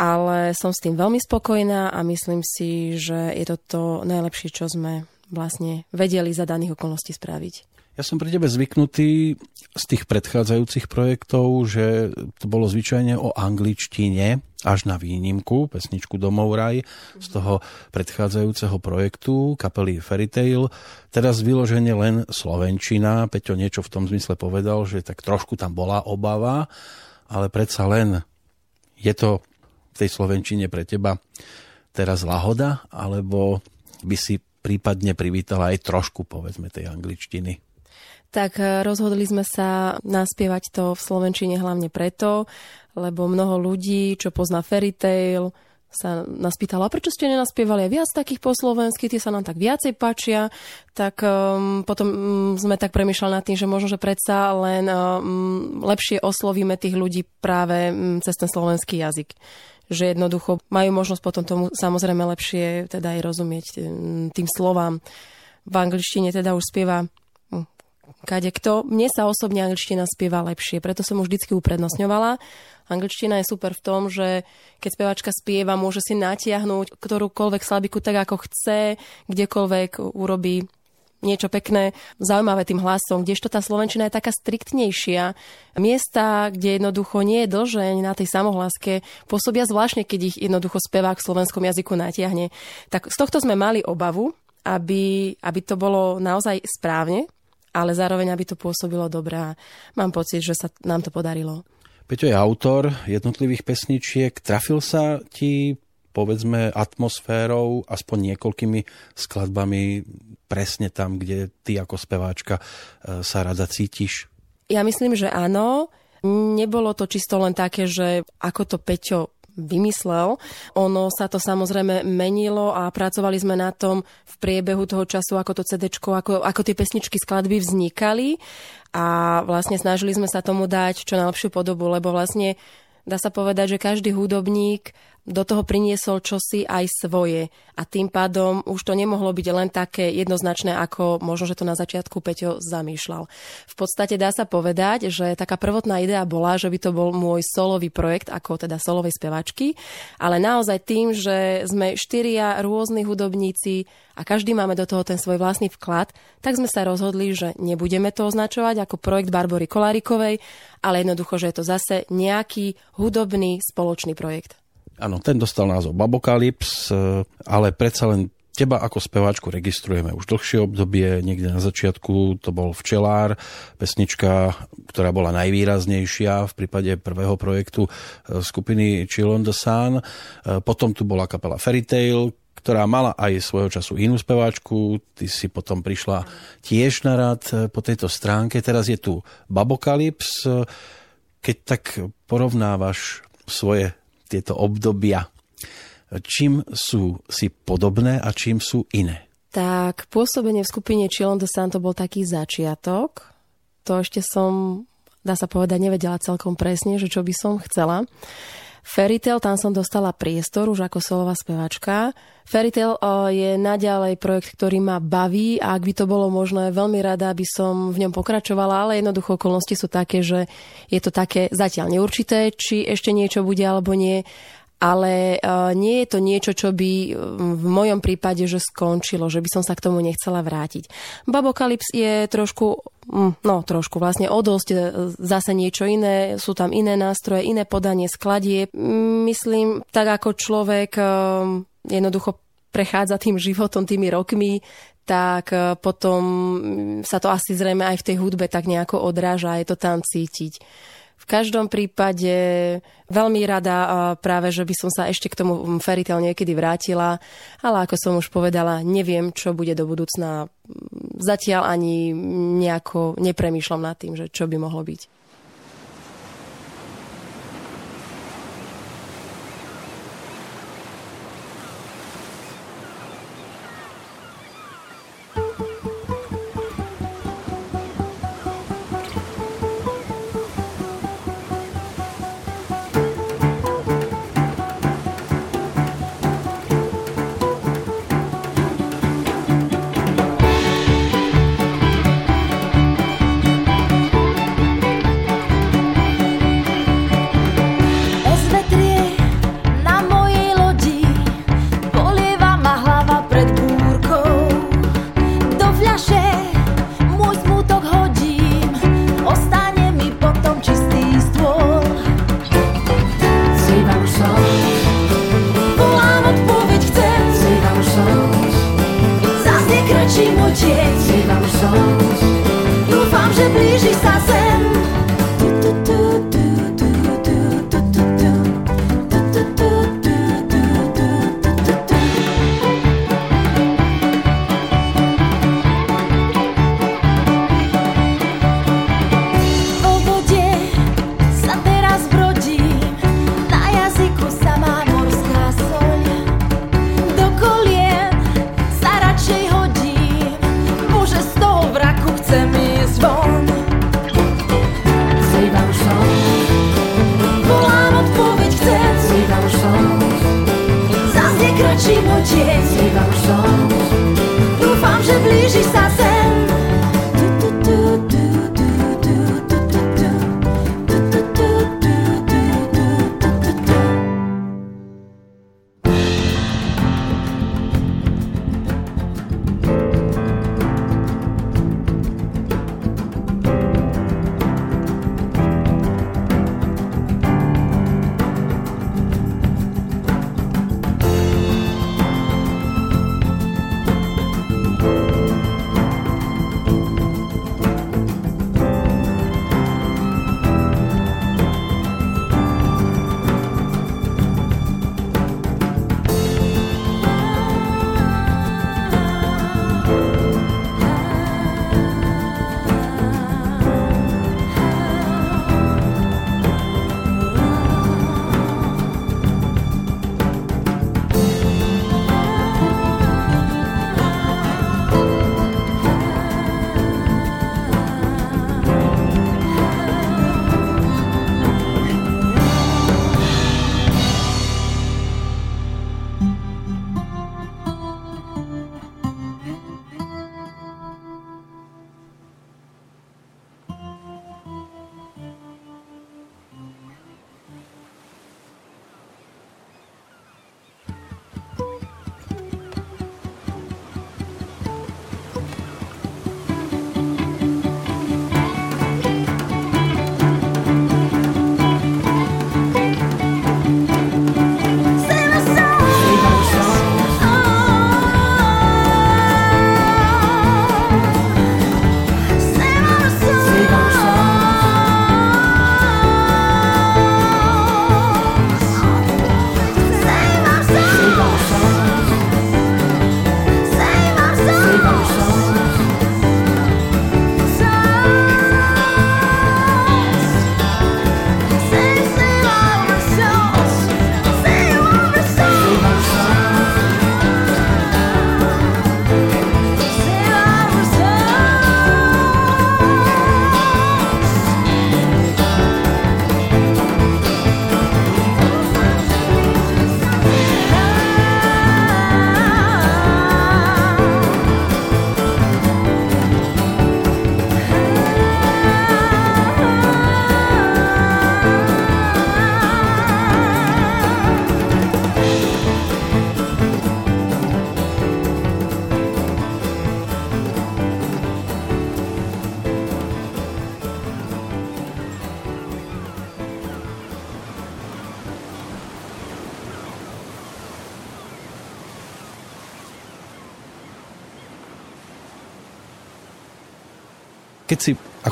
Ale som s tým veľmi spokojná a myslím si, že je to to najlepšie, čo sme vlastne vedeli za daných okolností spraviť. Ja som pri tebe zvyknutý z tých predchádzajúcich projektov, že to bolo zvyčajne o angličtine, až na výnimku, pesničku Domov raj z toho predchádzajúceho projektu kapely Fairy Tail. Teraz vyloženie len Slovenčina. Peťo niečo v tom zmysle povedal, že tak trošku tam bola obava, ale predsa len je to v tej Slovenčine pre teba teraz lahoda, alebo by si prípadne privítala aj trošku, povedzme, tej angličtiny? Tak e, rozhodli sme sa naspievať to v Slovenčine hlavne preto, lebo mnoho ľudí, čo pozná Fairy Tail, sa nás pýtala, prečo ste nenaspievali? Viac takých po slovensky, tie sa nám tak viacej páčia, tak um, potom um, sme tak premyšľali nad tým, že možno, že predsa len um, lepšie oslovíme tých ľudí práve um, cez ten slovenský jazyk. Že jednoducho majú možnosť potom tomu samozrejme lepšie teda aj rozumieť um, tým slovám. V angličtine teda už spieva kade kto. Mne sa osobne angličtina spieva lepšie, preto som už vždycky uprednostňovala. Angličtina je super v tom, že keď speváčka spieva, môže si natiahnuť ktorúkoľvek slabiku tak, ako chce, kdekoľvek urobí niečo pekné, zaujímavé tým hlasom, kdežto tá Slovenčina je taká striktnejšia. Miesta, kde jednoducho nie je dlžeň na tej samohlaske, pôsobia zvláštne, keď ich jednoducho spevák v slovenskom jazyku natiahne. Tak z tohto sme mali obavu, aby, aby to bolo naozaj správne, ale zároveň, aby to pôsobilo dobré. Mám pocit, že sa nám to podarilo. Peťo je autor jednotlivých pesničiek. Trafil sa ti, povedzme, atmosférou, aspoň niekoľkými skladbami presne tam, kde ty ako speváčka e, sa rada cítiš? Ja myslím, že áno. Nebolo to čisto len také, že ako to Peťo vymyslel. Ono sa to samozrejme menilo a pracovali sme na tom v priebehu toho času, ako to CD, ako, ako tie pesničky skladby vznikali a vlastne snažili sme sa tomu dať čo najlepšiu podobu, lebo vlastne dá sa povedať, že každý hudobník do toho priniesol čosi aj svoje. A tým pádom už to nemohlo byť len také jednoznačné, ako možno, že to na začiatku Peťo zamýšľal. V podstate dá sa povedať, že taká prvotná idea bola, že by to bol môj solový projekt, ako teda solovej spevačky, ale naozaj tým, že sme štyria rôzni hudobníci a každý máme do toho ten svoj vlastný vklad, tak sme sa rozhodli, že nebudeme to označovať ako projekt Barbory Kolárikovej, ale jednoducho, že je to zase nejaký hudobný spoločný projekt. Áno, ten dostal názov Babokalips, e, ale predsa len teba ako speváčku registrujeme už dlhšie obdobie, niekde na začiatku to bol Včelár, pesnička, ktorá bola najvýraznejšia v prípade prvého projektu e, skupiny Chill on the Sun. E, potom tu bola kapela Fairy Tail, ktorá mala aj svojho času inú speváčku, ty si potom prišla tiež na rad po tejto stránke, teraz je tu Babokalips. Keď tak porovnávaš svoje tieto obdobia. Čím sú si podobné a čím sú iné? Tak pôsobenie v skupine Chillon de Santo bol taký začiatok. To ešte som, dá sa povedať, nevedela celkom presne, že čo by som chcela. Fairytale, tam som dostala priestor už ako solová spevačka. Fairytale je naďalej projekt, ktorý ma baví a ak by to bolo možné, veľmi rada by som v ňom pokračovala, ale jednoducho okolnosti sú také, že je to také zatiaľ neurčité, či ešte niečo bude alebo nie ale uh, nie je to niečo, čo by v mojom prípade že skončilo, že by som sa k tomu nechcela vrátiť. Babokalips je trošku, mm, no trošku vlastne o dosť e, zase niečo iné, sú tam iné nástroje, iné podanie skladie. Myslím, tak ako človek jednoducho prechádza tým životom, tými rokmi, tak potom sa to asi zrejme aj v tej hudbe tak nejako odráža, je to tam cítiť. V každom prípade veľmi rada práve, že by som sa ešte k tomu fairytale niekedy vrátila, ale ako som už povedala, neviem, čo bude do budúcna. Zatiaľ ani nejako nepremýšľam nad tým, že čo by mohlo byť.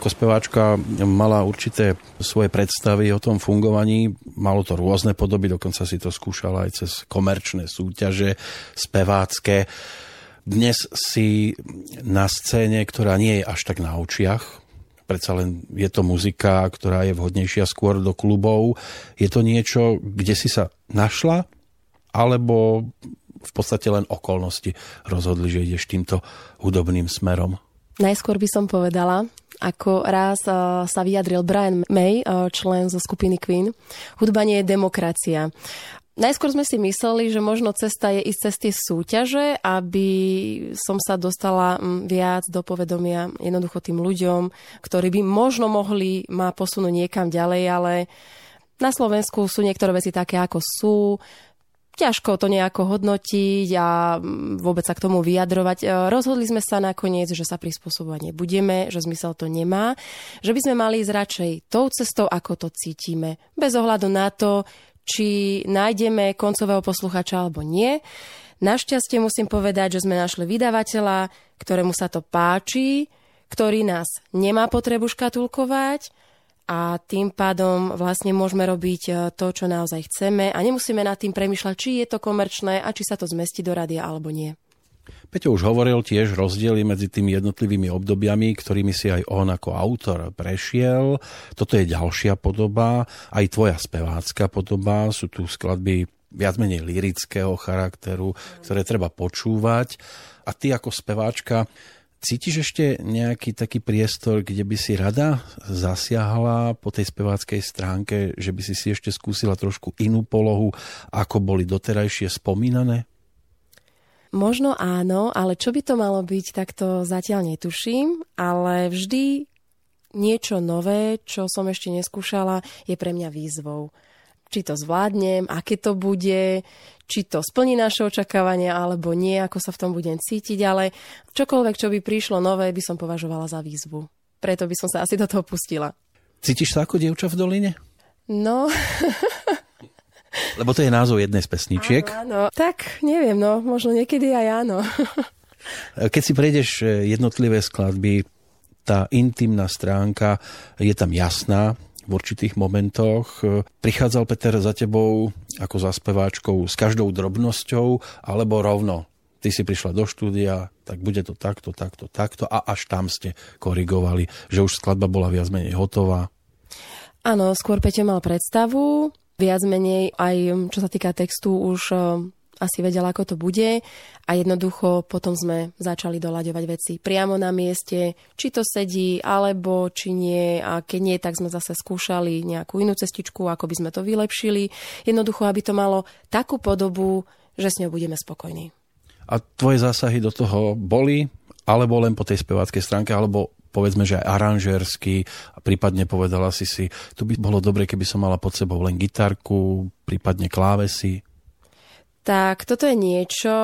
Ako speváčka mala určité svoje predstavy o tom fungovaní. Malo to rôzne podoby, dokonca si to skúšala aj cez komerčné súťaže, spevácké. Dnes si na scéne, ktorá nie je až tak na očiach, predsa len je to muzika, ktorá je vhodnejšia skôr do klubov. Je to niečo, kde si sa našla, alebo v podstate len okolnosti rozhodli, že ideš týmto hudobným smerom? Najskôr by som povedala, ako raz uh, sa vyjadril Brian May, uh, člen zo skupiny Queen, hudba nie je demokracia. Najskôr sme si mysleli, že možno cesta je ísť cez tie súťaže, aby som sa dostala viac do povedomia jednoducho tým ľuďom, ktorí by možno mohli ma posunúť niekam ďalej, ale na Slovensku sú niektoré veci také, ako sú ťažko to nejako hodnotiť a vôbec sa k tomu vyjadrovať. E, rozhodli sme sa nakoniec, že sa prispôsobovať nebudeme, že zmysel to nemá, že by sme mali ísť radšej tou cestou, ako to cítime, bez ohľadu na to, či nájdeme koncového posluchača alebo nie. Našťastie musím povedať, že sme našli vydavateľa, ktorému sa to páči, ktorý nás nemá potrebu škatulkovať, a tým pádom vlastne môžeme robiť e, to, čo naozaj chceme a nemusíme nad tým premyšľať, či je to komerčné a či sa to zmestí do radia alebo nie. Peťo už hovoril tiež rozdiely medzi tými jednotlivými obdobiami, ktorými si aj on ako autor prešiel. Toto je ďalšia podoba, aj tvoja spevácka podoba. Sú tu skladby viac menej lirického charakteru, ktoré treba počúvať. A ty ako speváčka Cítiš ešte nejaký taký priestor, kde by si rada zasiahla po tej speváckej stránke, že by si si ešte skúsila trošku inú polohu, ako boli doterajšie spomínané? Možno áno, ale čo by to malo byť, tak to zatiaľ netuším, ale vždy niečo nové, čo som ešte neskúšala, je pre mňa výzvou či to zvládnem, aké to bude, či to splní naše očakávania alebo nie, ako sa v tom budem cítiť, ale čokoľvek, čo by prišlo nové, by som považovala za výzvu. Preto by som sa asi do toho pustila. Cítiš sa ako dievča v doline? No... Lebo to je názov jednej z pesničiek. Áno, áno. Tak, neviem, no, možno niekedy aj áno. Keď si prejdeš eh, jednotlivé skladby, tá intimná stránka je tam jasná, v určitých momentoch. Prichádzal Peter za tebou ako za speváčkou s každou drobnosťou, alebo rovno ty si prišla do štúdia, tak bude to takto, takto, takto a až tam ste korigovali, že už skladba bola viac menej hotová. Áno, skôr Peťo mal predstavu, viac menej aj čo sa týka textu už asi vedela, ako to bude. A jednoducho potom sme začali doľaďovať veci priamo na mieste, či to sedí, alebo či nie. A keď nie, tak sme zase skúšali nejakú inú cestičku, ako by sme to vylepšili. Jednoducho, aby to malo takú podobu, že s ňou budeme spokojní. A tvoje zásahy do toho boli, alebo len po tej speváckej stránke, alebo povedzme, že aj aranžérsky, prípadne povedala si si, tu by bolo dobre, keby som mala pod sebou len gitarku, prípadne klávesy tak toto je niečo,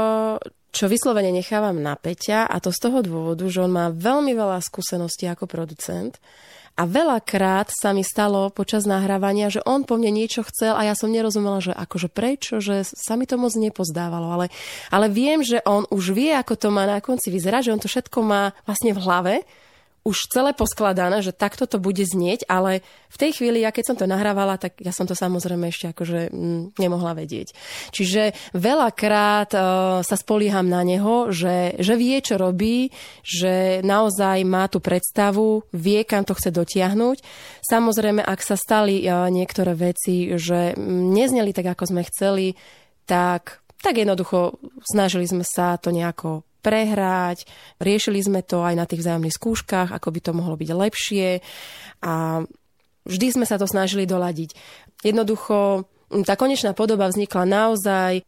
čo vyslovene nechávam na Peťa a to z toho dôvodu, že on má veľmi veľa skúseností ako producent a veľakrát sa mi stalo počas nahrávania, že on po mne niečo chcel a ja som nerozumela, že akože prečo, že sa mi to moc nepozdávalo, ale, ale viem, že on už vie, ako to má na konci vyzerať, že on to všetko má vlastne v hlave už celé poskladané, že takto to bude znieť, ale v tej chvíli, ja keď som to nahrávala, tak ja som to samozrejme ešte akože mm, nemohla vedieť. Čiže veľakrát uh, sa spolieham na neho, že, že vie, čo robí, že naozaj má tú predstavu, vie, kam to chce dotiahnuť. Samozrejme, ak sa stali uh, niektoré veci, že nezneli tak, ako sme chceli, tak, tak jednoducho snažili sme sa to nejako prehrať. Riešili sme to aj na tých vzájomných skúškach, ako by to mohlo byť lepšie a vždy sme sa to snažili doladiť. Jednoducho tá konečná podoba vznikla naozaj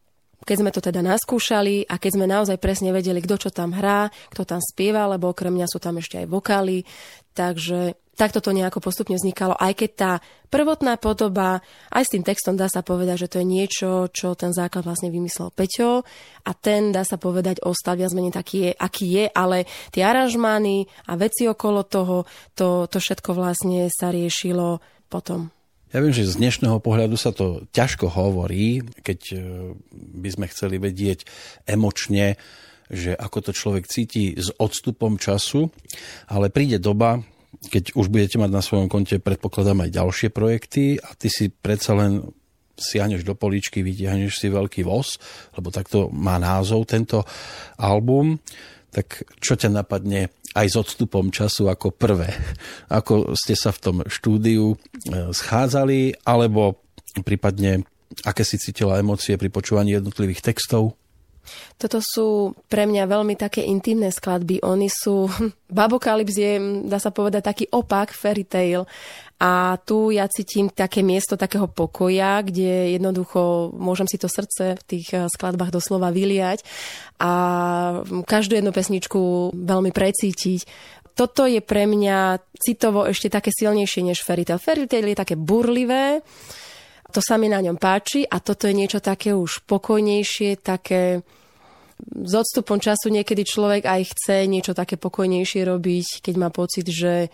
keď sme to teda naskúšali a keď sme naozaj presne vedeli, kto čo tam hrá, kto tam spieva, lebo okrem mňa sú tam ešte aj vokály, takže takto to nejako postupne vznikalo, aj keď tá prvotná podoba, aj s tým textom dá sa povedať, že to je niečo, čo ten základ vlastne vymyslel Peťo a ten, dá sa povedať, ostal viac menej taký je, aký je, ale tie aranžmány a veci okolo toho, to, to všetko vlastne sa riešilo potom. Ja viem, že z dnešného pohľadu sa to ťažko hovorí, keď e, by sme chceli vedieť emočne, že ako to človek cíti s odstupom času, ale príde doba, keď už budete mať na svojom konte, predpokladám aj ďalšie projekty a ty si predsa len siahneš do poličky, vytiahneš si veľký voz, lebo takto má názov tento album, tak čo ťa napadne aj s odstupom času ako prvé? Ako ste sa v tom štúdiu e, schádzali, alebo prípadne aké si cítila emócie pri počúvaní jednotlivých textov? Toto sú pre mňa veľmi také intimné skladby. Oni sú, Babokalips je, dá sa povedať, taký opak fairy tale. A tu ja cítim také miesto takého pokoja, kde jednoducho môžem si to srdce v tých eh, skladbách doslova vyliať a každú jednu pesničku veľmi precítiť. Toto je pre mňa citovo ešte také silnejšie než fairy tale. Fairy tale je také burlivé, to sa mi na ňom páči a toto je niečo také už pokojnejšie, také s odstupom času niekedy človek aj chce niečo také pokojnejšie robiť, keď má pocit, že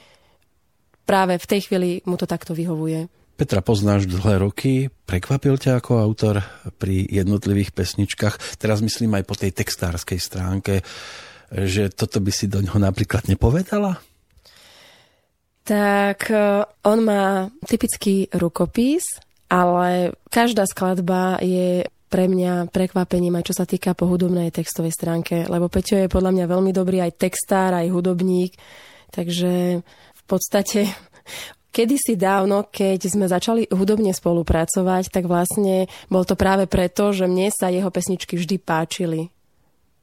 práve v tej chvíli mu to takto vyhovuje. Petra poznáš dlhé roky, prekvapil ťa ako autor pri jednotlivých pesničkách, teraz myslím aj po tej textárskej stránke, že toto by si do ňoho napríklad nepovedala? Tak e, on má typický rukopis, ale každá skladba je pre mňa prekvapením aj čo sa týka po hudobnej textovej stránke, lebo Peťo je podľa mňa veľmi dobrý aj textár, aj hudobník, takže v podstate kedysi dávno, keď sme začali hudobne spolupracovať, tak vlastne bol to práve preto, že mne sa jeho pesničky vždy páčili.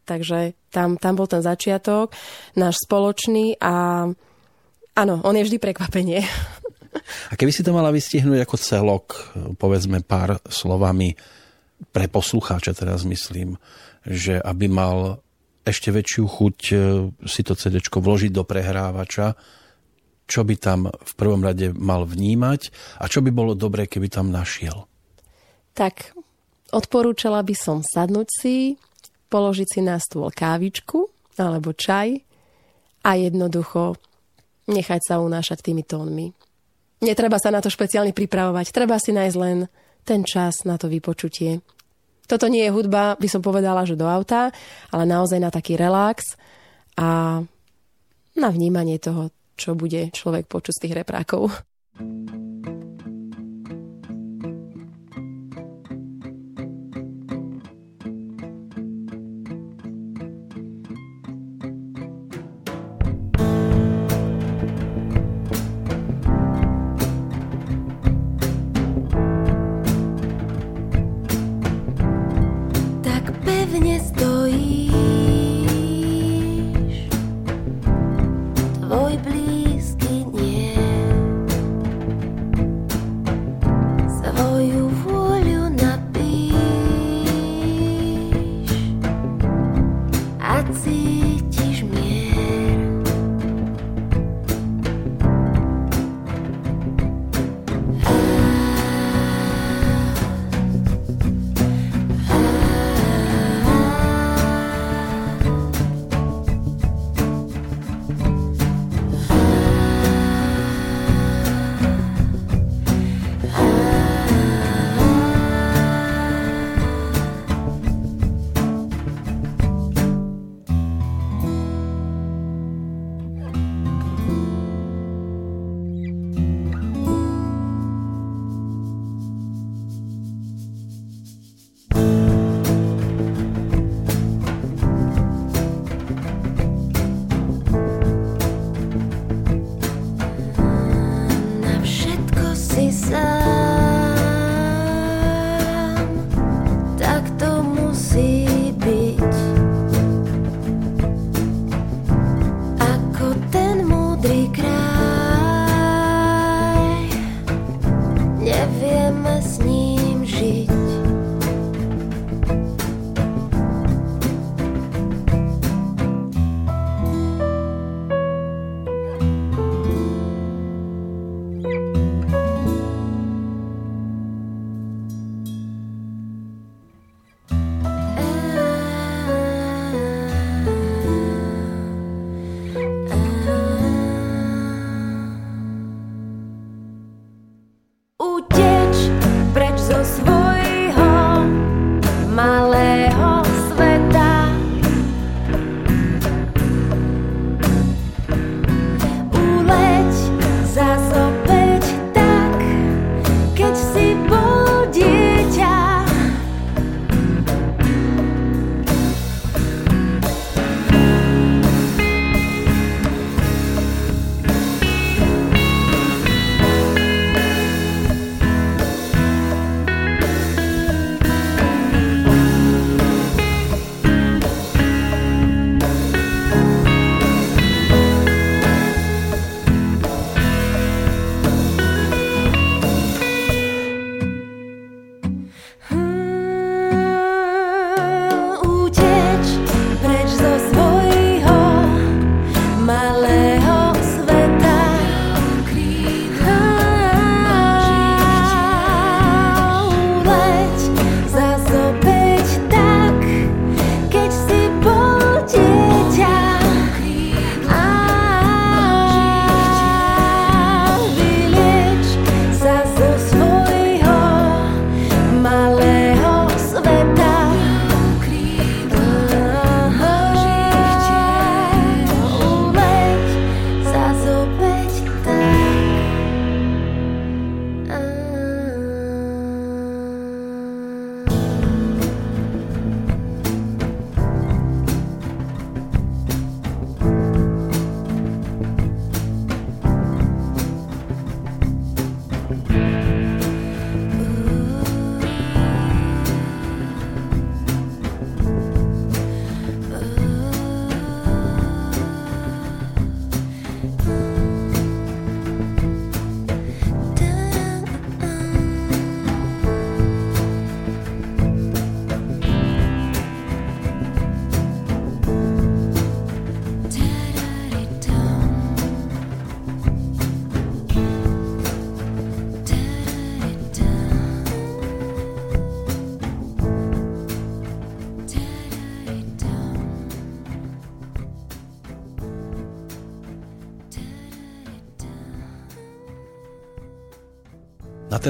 Takže tam, tam bol ten začiatok, náš spoločný a áno, on je vždy prekvapenie. A keby si to mala vystihnúť ako celok, povedzme pár slovami, pre poslucháča teraz myslím, že aby mal ešte väčšiu chuť e, si to CD vložiť do prehrávača, čo by tam v prvom rade mal vnímať a čo by bolo dobré, keby tam našiel? Tak odporúčala by som sadnúť si, položiť si na stôl kávičku alebo čaj a jednoducho nechať sa unášať tými tónmi. Netreba sa na to špeciálne pripravovať, treba si nájsť len ten čas na to vypočutie. Toto nie je hudba, by som povedala, že do auta, ale naozaj na taký relax a na vnímanie toho, čo bude človek počuť z tých reprákov. Na seus voos.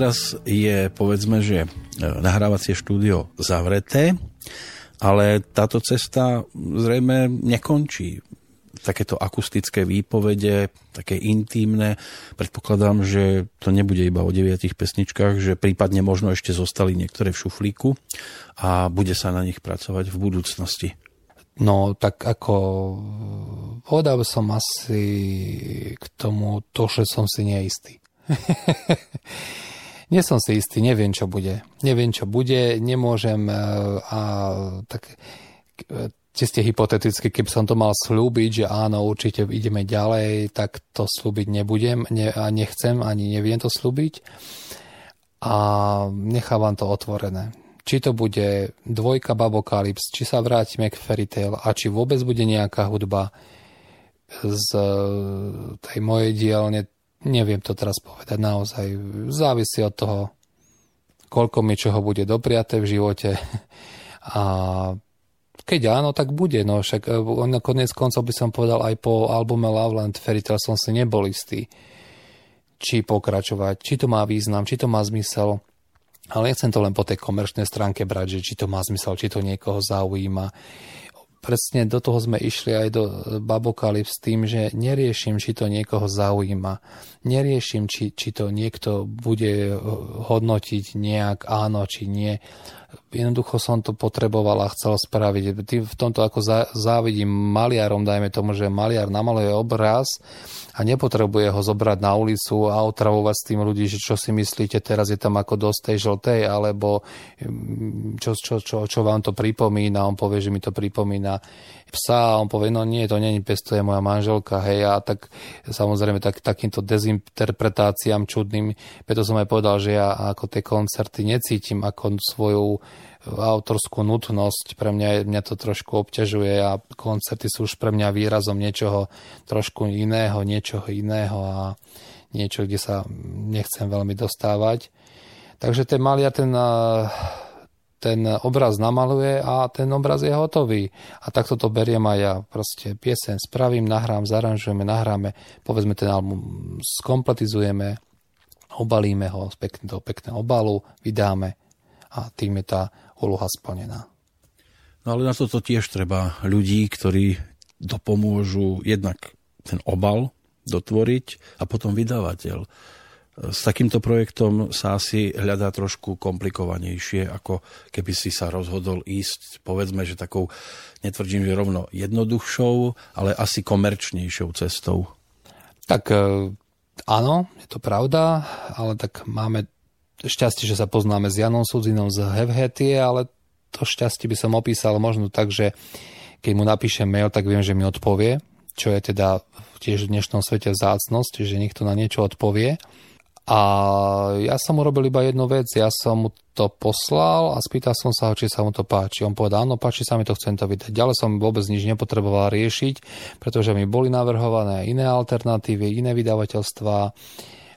Teraz je, povedzme, že e, nahrávacie štúdio zavreté, ale táto cesta zrejme nekončí. Takéto akustické výpovede, také intímne. Predpokladám, že to nebude iba o deviatich pesničkách, že prípadne možno ešte zostali niektoré v šuflíku a bude sa na nich pracovať v budúcnosti. No, tak ako povedal som asi k tomu to, že som si neistý. Nie som si istý, neviem, čo bude. Neviem, čo bude, nemôžem e, a tak e, čiste hypoteticky, keby som to mal slúbiť, že áno, určite ideme ďalej, tak to slúbiť nebudem ne, a nechcem, ani neviem to slúbiť. A nechávam to otvorené. Či to bude dvojka Babokalyps, či sa vrátime k Fairy Tail a či vôbec bude nejaká hudba z tej mojej dielne, Neviem to teraz povedať naozaj. Závisí od toho, koľko mi čoho bude dopriaté v živote. A keď áno, tak bude. No však e, na konec koncov by som povedal aj po albume Loveland Fairytale som si nebol istý, či pokračovať, či to má význam, či to má zmysel. Ale nechcem to len po tej komerčnej stránke brať, že či to má zmysel, či to niekoho zaujíma presne do toho sme išli aj do Babokalyp s tým, že neriešim, či to niekoho zaujíma. Neriešim, či, či to niekto bude hodnotiť nejak áno, či nie. Jednoducho som to potreboval a chcel spraviť. V tomto ako závidím maliarom, dajme tomu, že maliar namaluje obraz a nepotrebuje ho zobrať na ulicu a otravovať s tým ľudí, že čo si myslíte, teraz je tam ako dosť tej žltej, alebo mm, čo, čo, čo, čo vám to pripomína, on povie, že mi to pripomína psa a on povie, no nie, to není pes, to je moja manželka, hej, a tak samozrejme tak, takýmto dezinterpretáciám čudným, preto som aj povedal, že ja ako tie koncerty necítim ako svoju autorskú nutnosť. Pre mňa, mňa to trošku obťažuje a koncerty sú už pre mňa výrazom niečoho trošku iného, niečoho iného a niečo, kde sa nechcem veľmi dostávať. Takže ten maliar ten, ten obraz namaluje a ten obraz je hotový. A takto to beriem aj ja. Proste piesen spravím, nahrám, zaranžujeme, nahráme, povedzme ten album skompletizujeme, obalíme ho z pekného, pekného obalu, vydáme a tým je tá úloha splnená. No ale na toto tiež treba ľudí, ktorí dopomôžu jednak ten obal dotvoriť a potom vydavateľ. S takýmto projektom sa asi hľadá trošku komplikovanejšie, ako keby si sa rozhodol ísť, povedzme, že takou, netvrdím, že rovno jednoduchšou, ale asi komerčnejšou cestou. Tak e, áno, je to pravda, ale tak máme šťastie, že sa poznáme s Janom Sudzinom z Hevhetie, ale to šťastie by som opísal možno tak, že keď mu napíšem mail, tak viem, že mi odpovie, čo je teda tiež v dnešnom svete vzácnosť, že niekto na niečo odpovie. A ja som urobil iba jednu vec, ja som mu to poslal a spýtal som sa ho, či sa mu to páči. On povedal, áno, páči sa mi to, chcem to vydať. Ďalej som vôbec nič nepotreboval riešiť, pretože mi boli navrhované iné alternatívy, iné vydavateľstva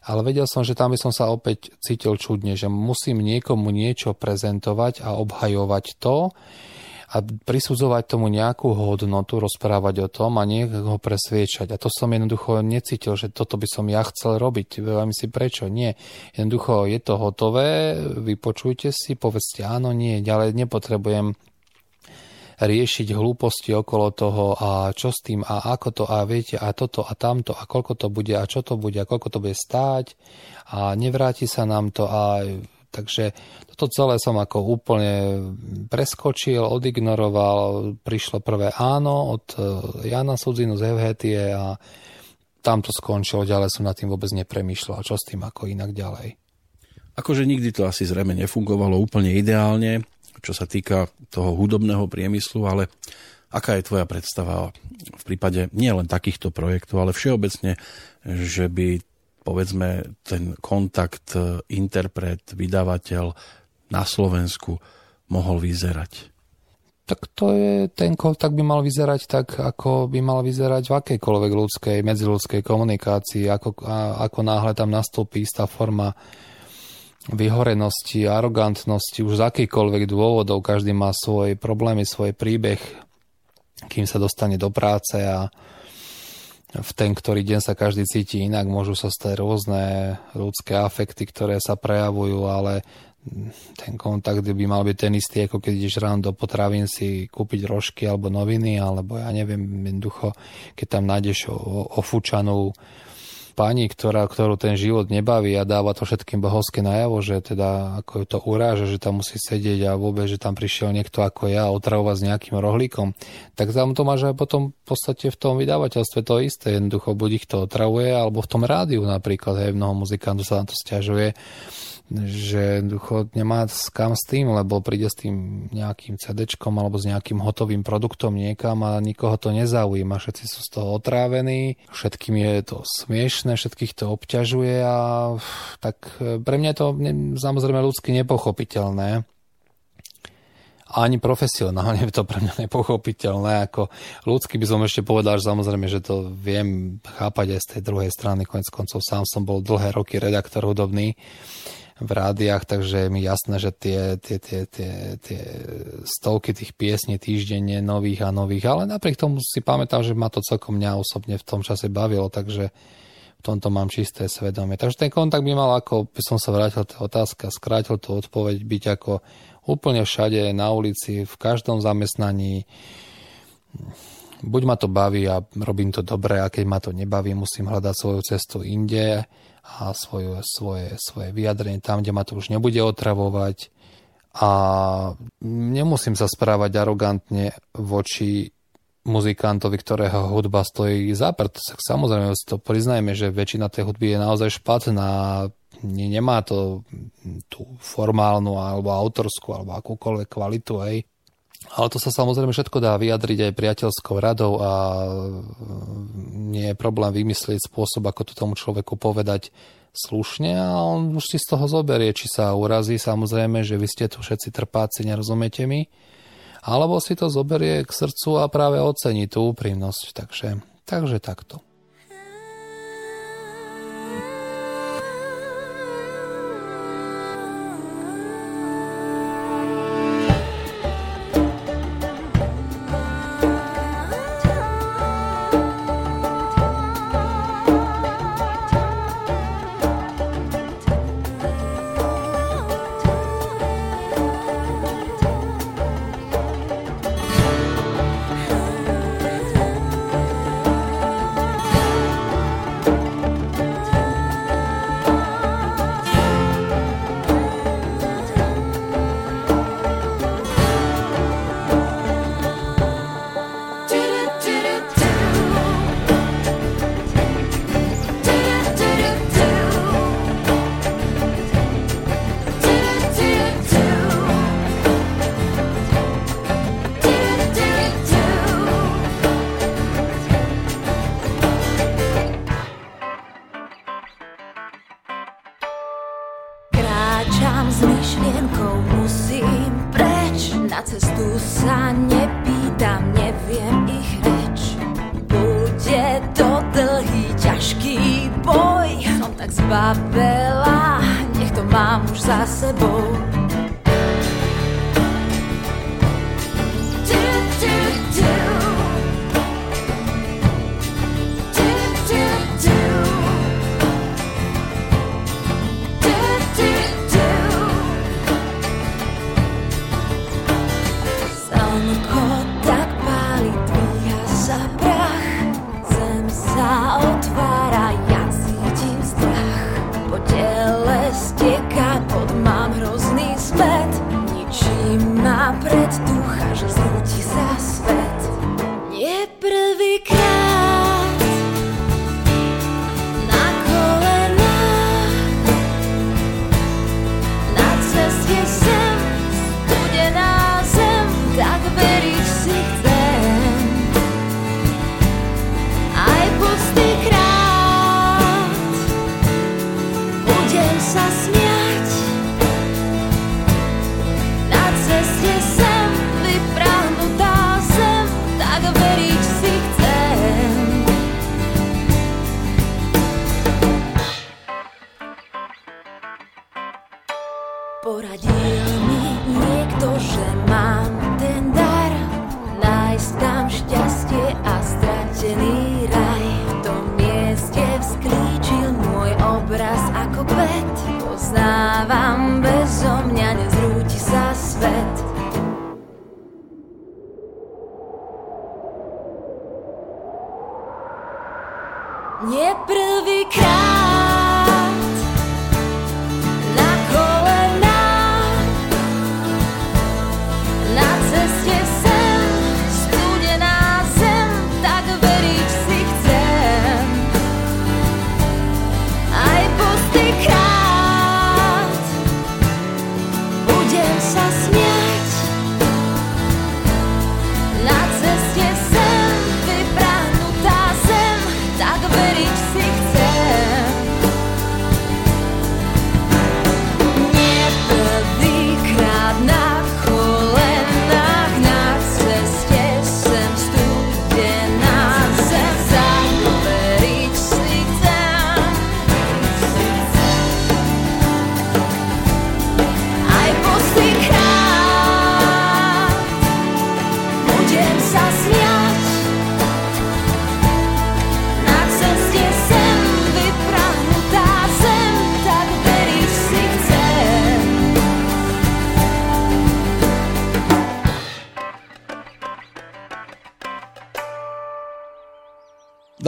ale vedel som, že tam by som sa opäť cítil čudne, že musím niekomu niečo prezentovať a obhajovať to a prisudzovať tomu nejakú hodnotu, rozprávať o tom a niekoho presviečať. A to som jednoducho necítil, že toto by som ja chcel robiť. Veľmi si prečo? Nie. Jednoducho je to hotové, vypočujte si, povedzte áno, nie, ďalej nepotrebujem riešiť hlúposti okolo toho a čo s tým a ako to a viete a toto a tamto a koľko to bude a čo to bude a koľko to bude stáť a nevráti sa nám to a takže toto celé som ako úplne preskočil, odignoroval, prišlo prvé áno od e, Jana Sudzinu z Evhetie a tam to skončilo, ďalej som nad tým vôbec nepremýšľal, čo s tým ako inak ďalej. Akože nikdy to asi zrejme nefungovalo úplne ideálne, čo sa týka toho hudobného priemyslu, ale aká je tvoja predstava v prípade nielen takýchto projektov, ale všeobecne, že by povedzme ten kontakt e, interpret, vydavateľ na Slovensku mohol vyzerať? Tak to je, ten kontakt by mal vyzerať tak, ako by mal vyzerať v akejkoľvek ľudskej, medziludskej komunikácii, ako, a, ako náhle tam nastúpi istá forma vyhorenosti, arogantnosti, už z akýkoľvek dôvodov, každý má svoje problémy, svoj príbeh, kým sa dostane do práce a v ten, ktorý deň sa každý cíti inak, môžu sa stať rôzne ľudské afekty, ktoré sa prejavujú, ale ten kontakt by mal byť ten istý, ako keď ideš ráno do potravín si kúpiť rožky alebo noviny, alebo ja neviem, jednoducho, keď tam nájdeš ofúčanú pani, ktorá, ktorú ten život nebaví a dáva to všetkým bohovské najavo, že teda ako ju to uráža, že tam musí sedieť a vôbec, že tam prišiel niekto ako ja otravovať s nejakým rohlíkom, tak tam to máš aj potom v podstate v tom vydavateľstve to isté. Jednoducho buď ich to otravuje, alebo v tom rádiu napríklad, hej, mnoho muzikantov sa na to stiažuje že ducho nemá kam s tým, lebo príde s tým nejakým CD alebo s nejakým hotovým produktom niekam a nikoho to nezaujíma. Všetci sú z toho otrávení, všetkým je to smiešne, všetkých to obťažuje a tak e, pre mňa je to samozrejme ľudsky nepochopiteľné ani profesionálne je to pre mňa nepochopiteľné. Ako ľudsky by som ešte povedal, že samozrejme, že to viem chápať aj z tej druhej strany. Konec koncov sám som bol dlhé roky redaktor hudobný v rádiách, takže je mi jasné, že tie, tie, tie, tie, tie stovky tých piesní týždenne nových a nových, ale napriek tomu si pamätám, že ma to celkom mňa osobne v tom čase bavilo, takže v tomto mám čisté svedomie. Takže ten kontakt by mal, ako by som sa vrátil tej otázka, skrátil tú odpoveď, byť ako úplne všade, na ulici, v každom zamestnaní. Buď ma to baví a robím to dobre a keď ma to nebaví, musím hľadať svoju cestu inde a svoje, svoje, svoje vyjadrenie tam, kde ma to už nebude otravovať a nemusím sa správať arogantne voči muzikantovi, ktorého hudba stojí za prd. Samozrejme, to priznajme, že väčšina tej hudby je naozaj špatná, nemá to tú formálnu alebo autorskú alebo akúkoľvek kvalitu, hej. Ale to sa samozrejme všetko dá vyjadriť aj priateľskou radou a nie je problém vymyslieť spôsob, ako to tomu človeku povedať slušne a on už si z toho zoberie, či sa urazí samozrejme, že vy ste tu všetci trpáci, nerozumiete mi, alebo si to zoberie k srdcu a práve ocení tú úprimnosť. Takže, takže takto.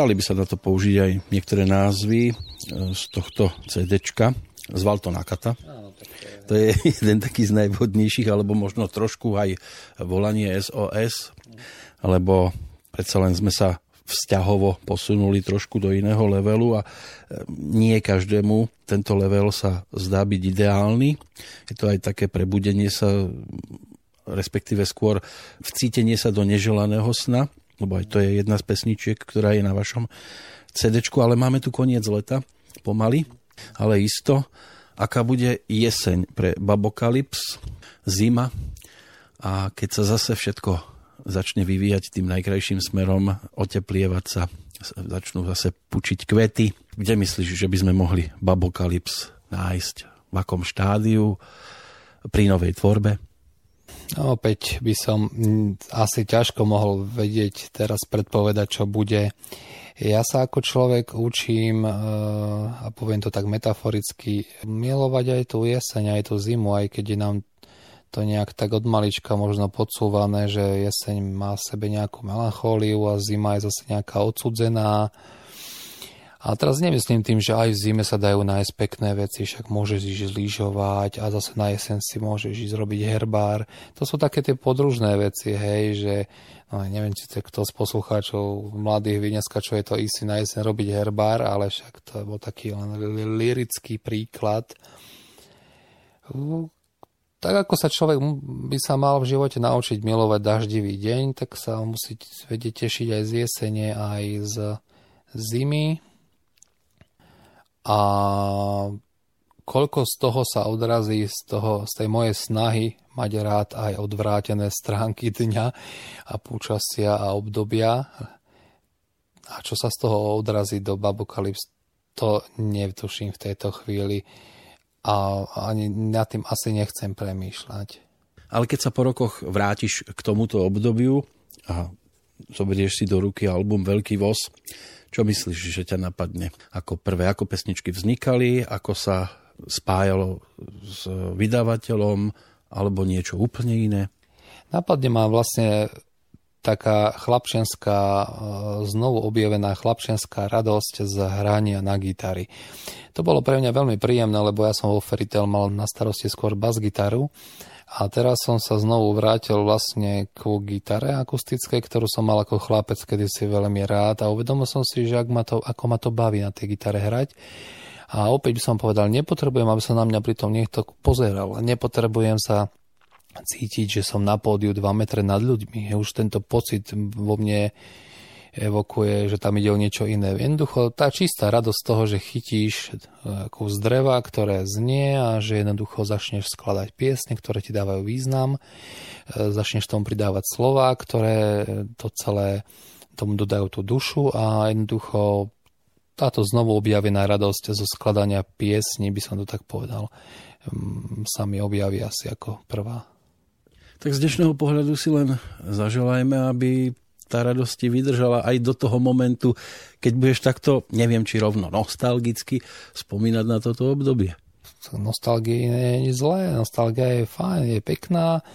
Dali by sa na to použiť aj niektoré názvy e, z tohto CDčka. Zval to Nakata. To je jeden taký z najvhodnejších, alebo možno trošku aj volanie SOS, lebo predsa len sme sa vzťahovo posunuli trošku do iného levelu a e, nie každému tento level sa zdá byť ideálny. Je to aj také prebudenie sa, respektíve skôr vcítenie sa do neželaného sna, lebo aj to je jedna z pesničiek, ktorá je na vašom CD, ale máme tu koniec leta, pomaly, ale isto, aká bude jeseň pre Babokalyps, zima a keď sa zase všetko začne vyvíjať tým najkrajším smerom, oteplievať sa, začnú zase pučiť kvety. Kde myslíš, že by sme mohli Babokalyps nájsť? V akom štádiu? Pri novej tvorbe? No, opäť by som mm, asi ťažko mohol vedieť teraz predpovedať, čo bude. Ja sa ako človek učím, eh, a poviem to tak metaforicky, milovať aj tú jeseň, aj tú zimu, aj keď je nám to nejak tak od malička možno podsúvané, že jeseň má v sebe nejakú melanchóliu a zima je zase nejaká odsudzená a teraz nemyslím tým, že aj v zime sa dajú nájsť pekné veci, však môžeš ísť lyžovať a zase na jesen si môžeš ísť robiť herbár. To sú také tie podružné veci, hej, že no, neviem, či to kto z poslucháčov mladých vie dneska, čo je to ísť na jesen robiť herbár, ale však to bol taký len lirický príklad. Tak ako sa človek by sa mal v živote naučiť milovať daždivý deň, tak sa musí vedieť tešiť aj z jesene, aj z zimy, a koľko z toho sa odrazí z, toho, z tej mojej snahy mať rád aj odvrátené stránky dňa a počasia a obdobia a čo sa z toho odrazí do Babokalyps, to nevtuším v tejto chvíli a ani nad tým asi nechcem premýšľať. Ale keď sa po rokoch vrátiš k tomuto obdobiu a zoberieš si do ruky album Veľký voz, čo myslíš, že ťa napadne ako prvé? Ako pesničky vznikali? Ako sa spájalo s vydávateľom? Alebo niečo úplne iné? Napadne ma vlastne taká chlapčenská, e, znovu objavená chlapčenská radosť z hrania na gitary. To bolo pre mňa veľmi príjemné, lebo ja som vo Feritel mal na starosti skôr bas gitaru a teraz som sa znovu vrátil vlastne ku gitare akustickej, ktorú som mal ako chlapec kedysi veľmi rád a uvedomil som si, že ak ma to, ako ma to baví na tej gitare hrať. A opäť by som povedal, nepotrebujem, aby sa na mňa pritom niekto pozeral. Nepotrebujem sa cítiť, že som na pódiu 2 metre nad ľuďmi. Už tento pocit vo mne evokuje, že tam ide o niečo iné. Jednoducho tá čistá radosť toho, že chytíš e, kus dreva, ktoré znie a že jednoducho začneš skladať piesne, ktoré ti dávajú význam, e, začneš tomu pridávať slova, ktoré to celé tomu dodajú tú dušu a jednoducho táto znovu objavená radosť zo skladania piesní, by som to tak povedal, sa mi objaví asi ako prvá. Tak z dnešného pohľadu si len zaželajme, aby tá radosť ti vydržala aj do toho momentu, keď budeš takto, neviem či rovno nostalgicky, spomínať na toto obdobie. nostalgia nie je nič zlé, nostalgia je fajn, je pekná,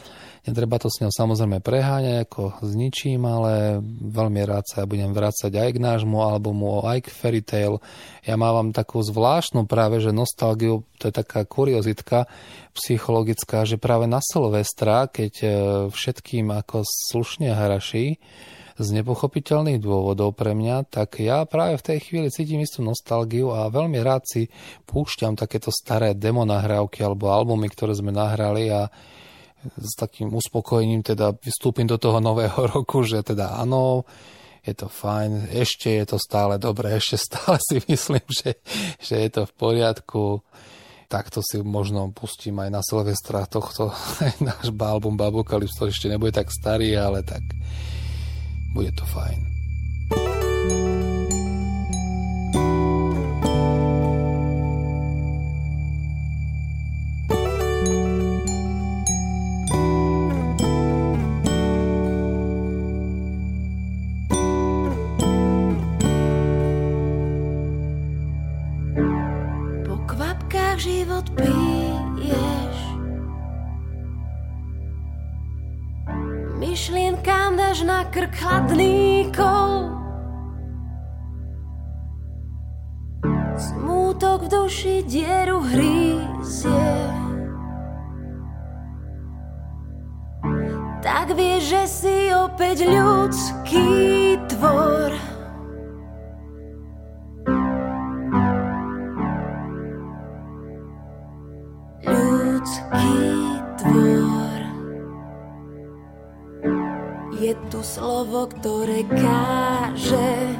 netreba to s ňou samozrejme preháňať ako s ničím, ale veľmi rád sa budem vrácať aj k nášmu albumu, aj k Fairy Tail. Ja mávam takú zvláštnu práve, že nostalgiu, to je taká kuriozitka psychologická, že práve na Silvestra, keď e, všetkým ako slušne hraší, z nepochopiteľných dôvodov pre mňa, tak ja práve v tej chvíli cítim istú nostalgiu a veľmi rád si púšťam takéto staré demo nahrávky alebo albumy, ktoré sme nahrali a s takým uspokojením teda vystúpim do toho nového roku, že teda áno, je to fajn, ešte je to stále dobré, ešte stále si myslím, že, že je to v poriadku. Takto si možno pustím aj na Silvestra tohto, náš album Babokalypse, ešte nebude tak starý, ale tak bude to fajn. Krk Smútok v duši dieru hrízie Tak vieš, že si opäť ľudský tvor slovo, ktoré káže.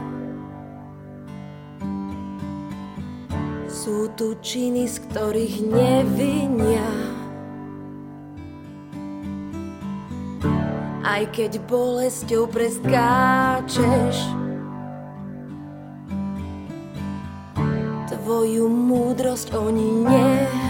Sú tu činy, z ktorých nevinia. Aj keď bolesťou preskáčeš, tvoju múdrosť oni nevidia.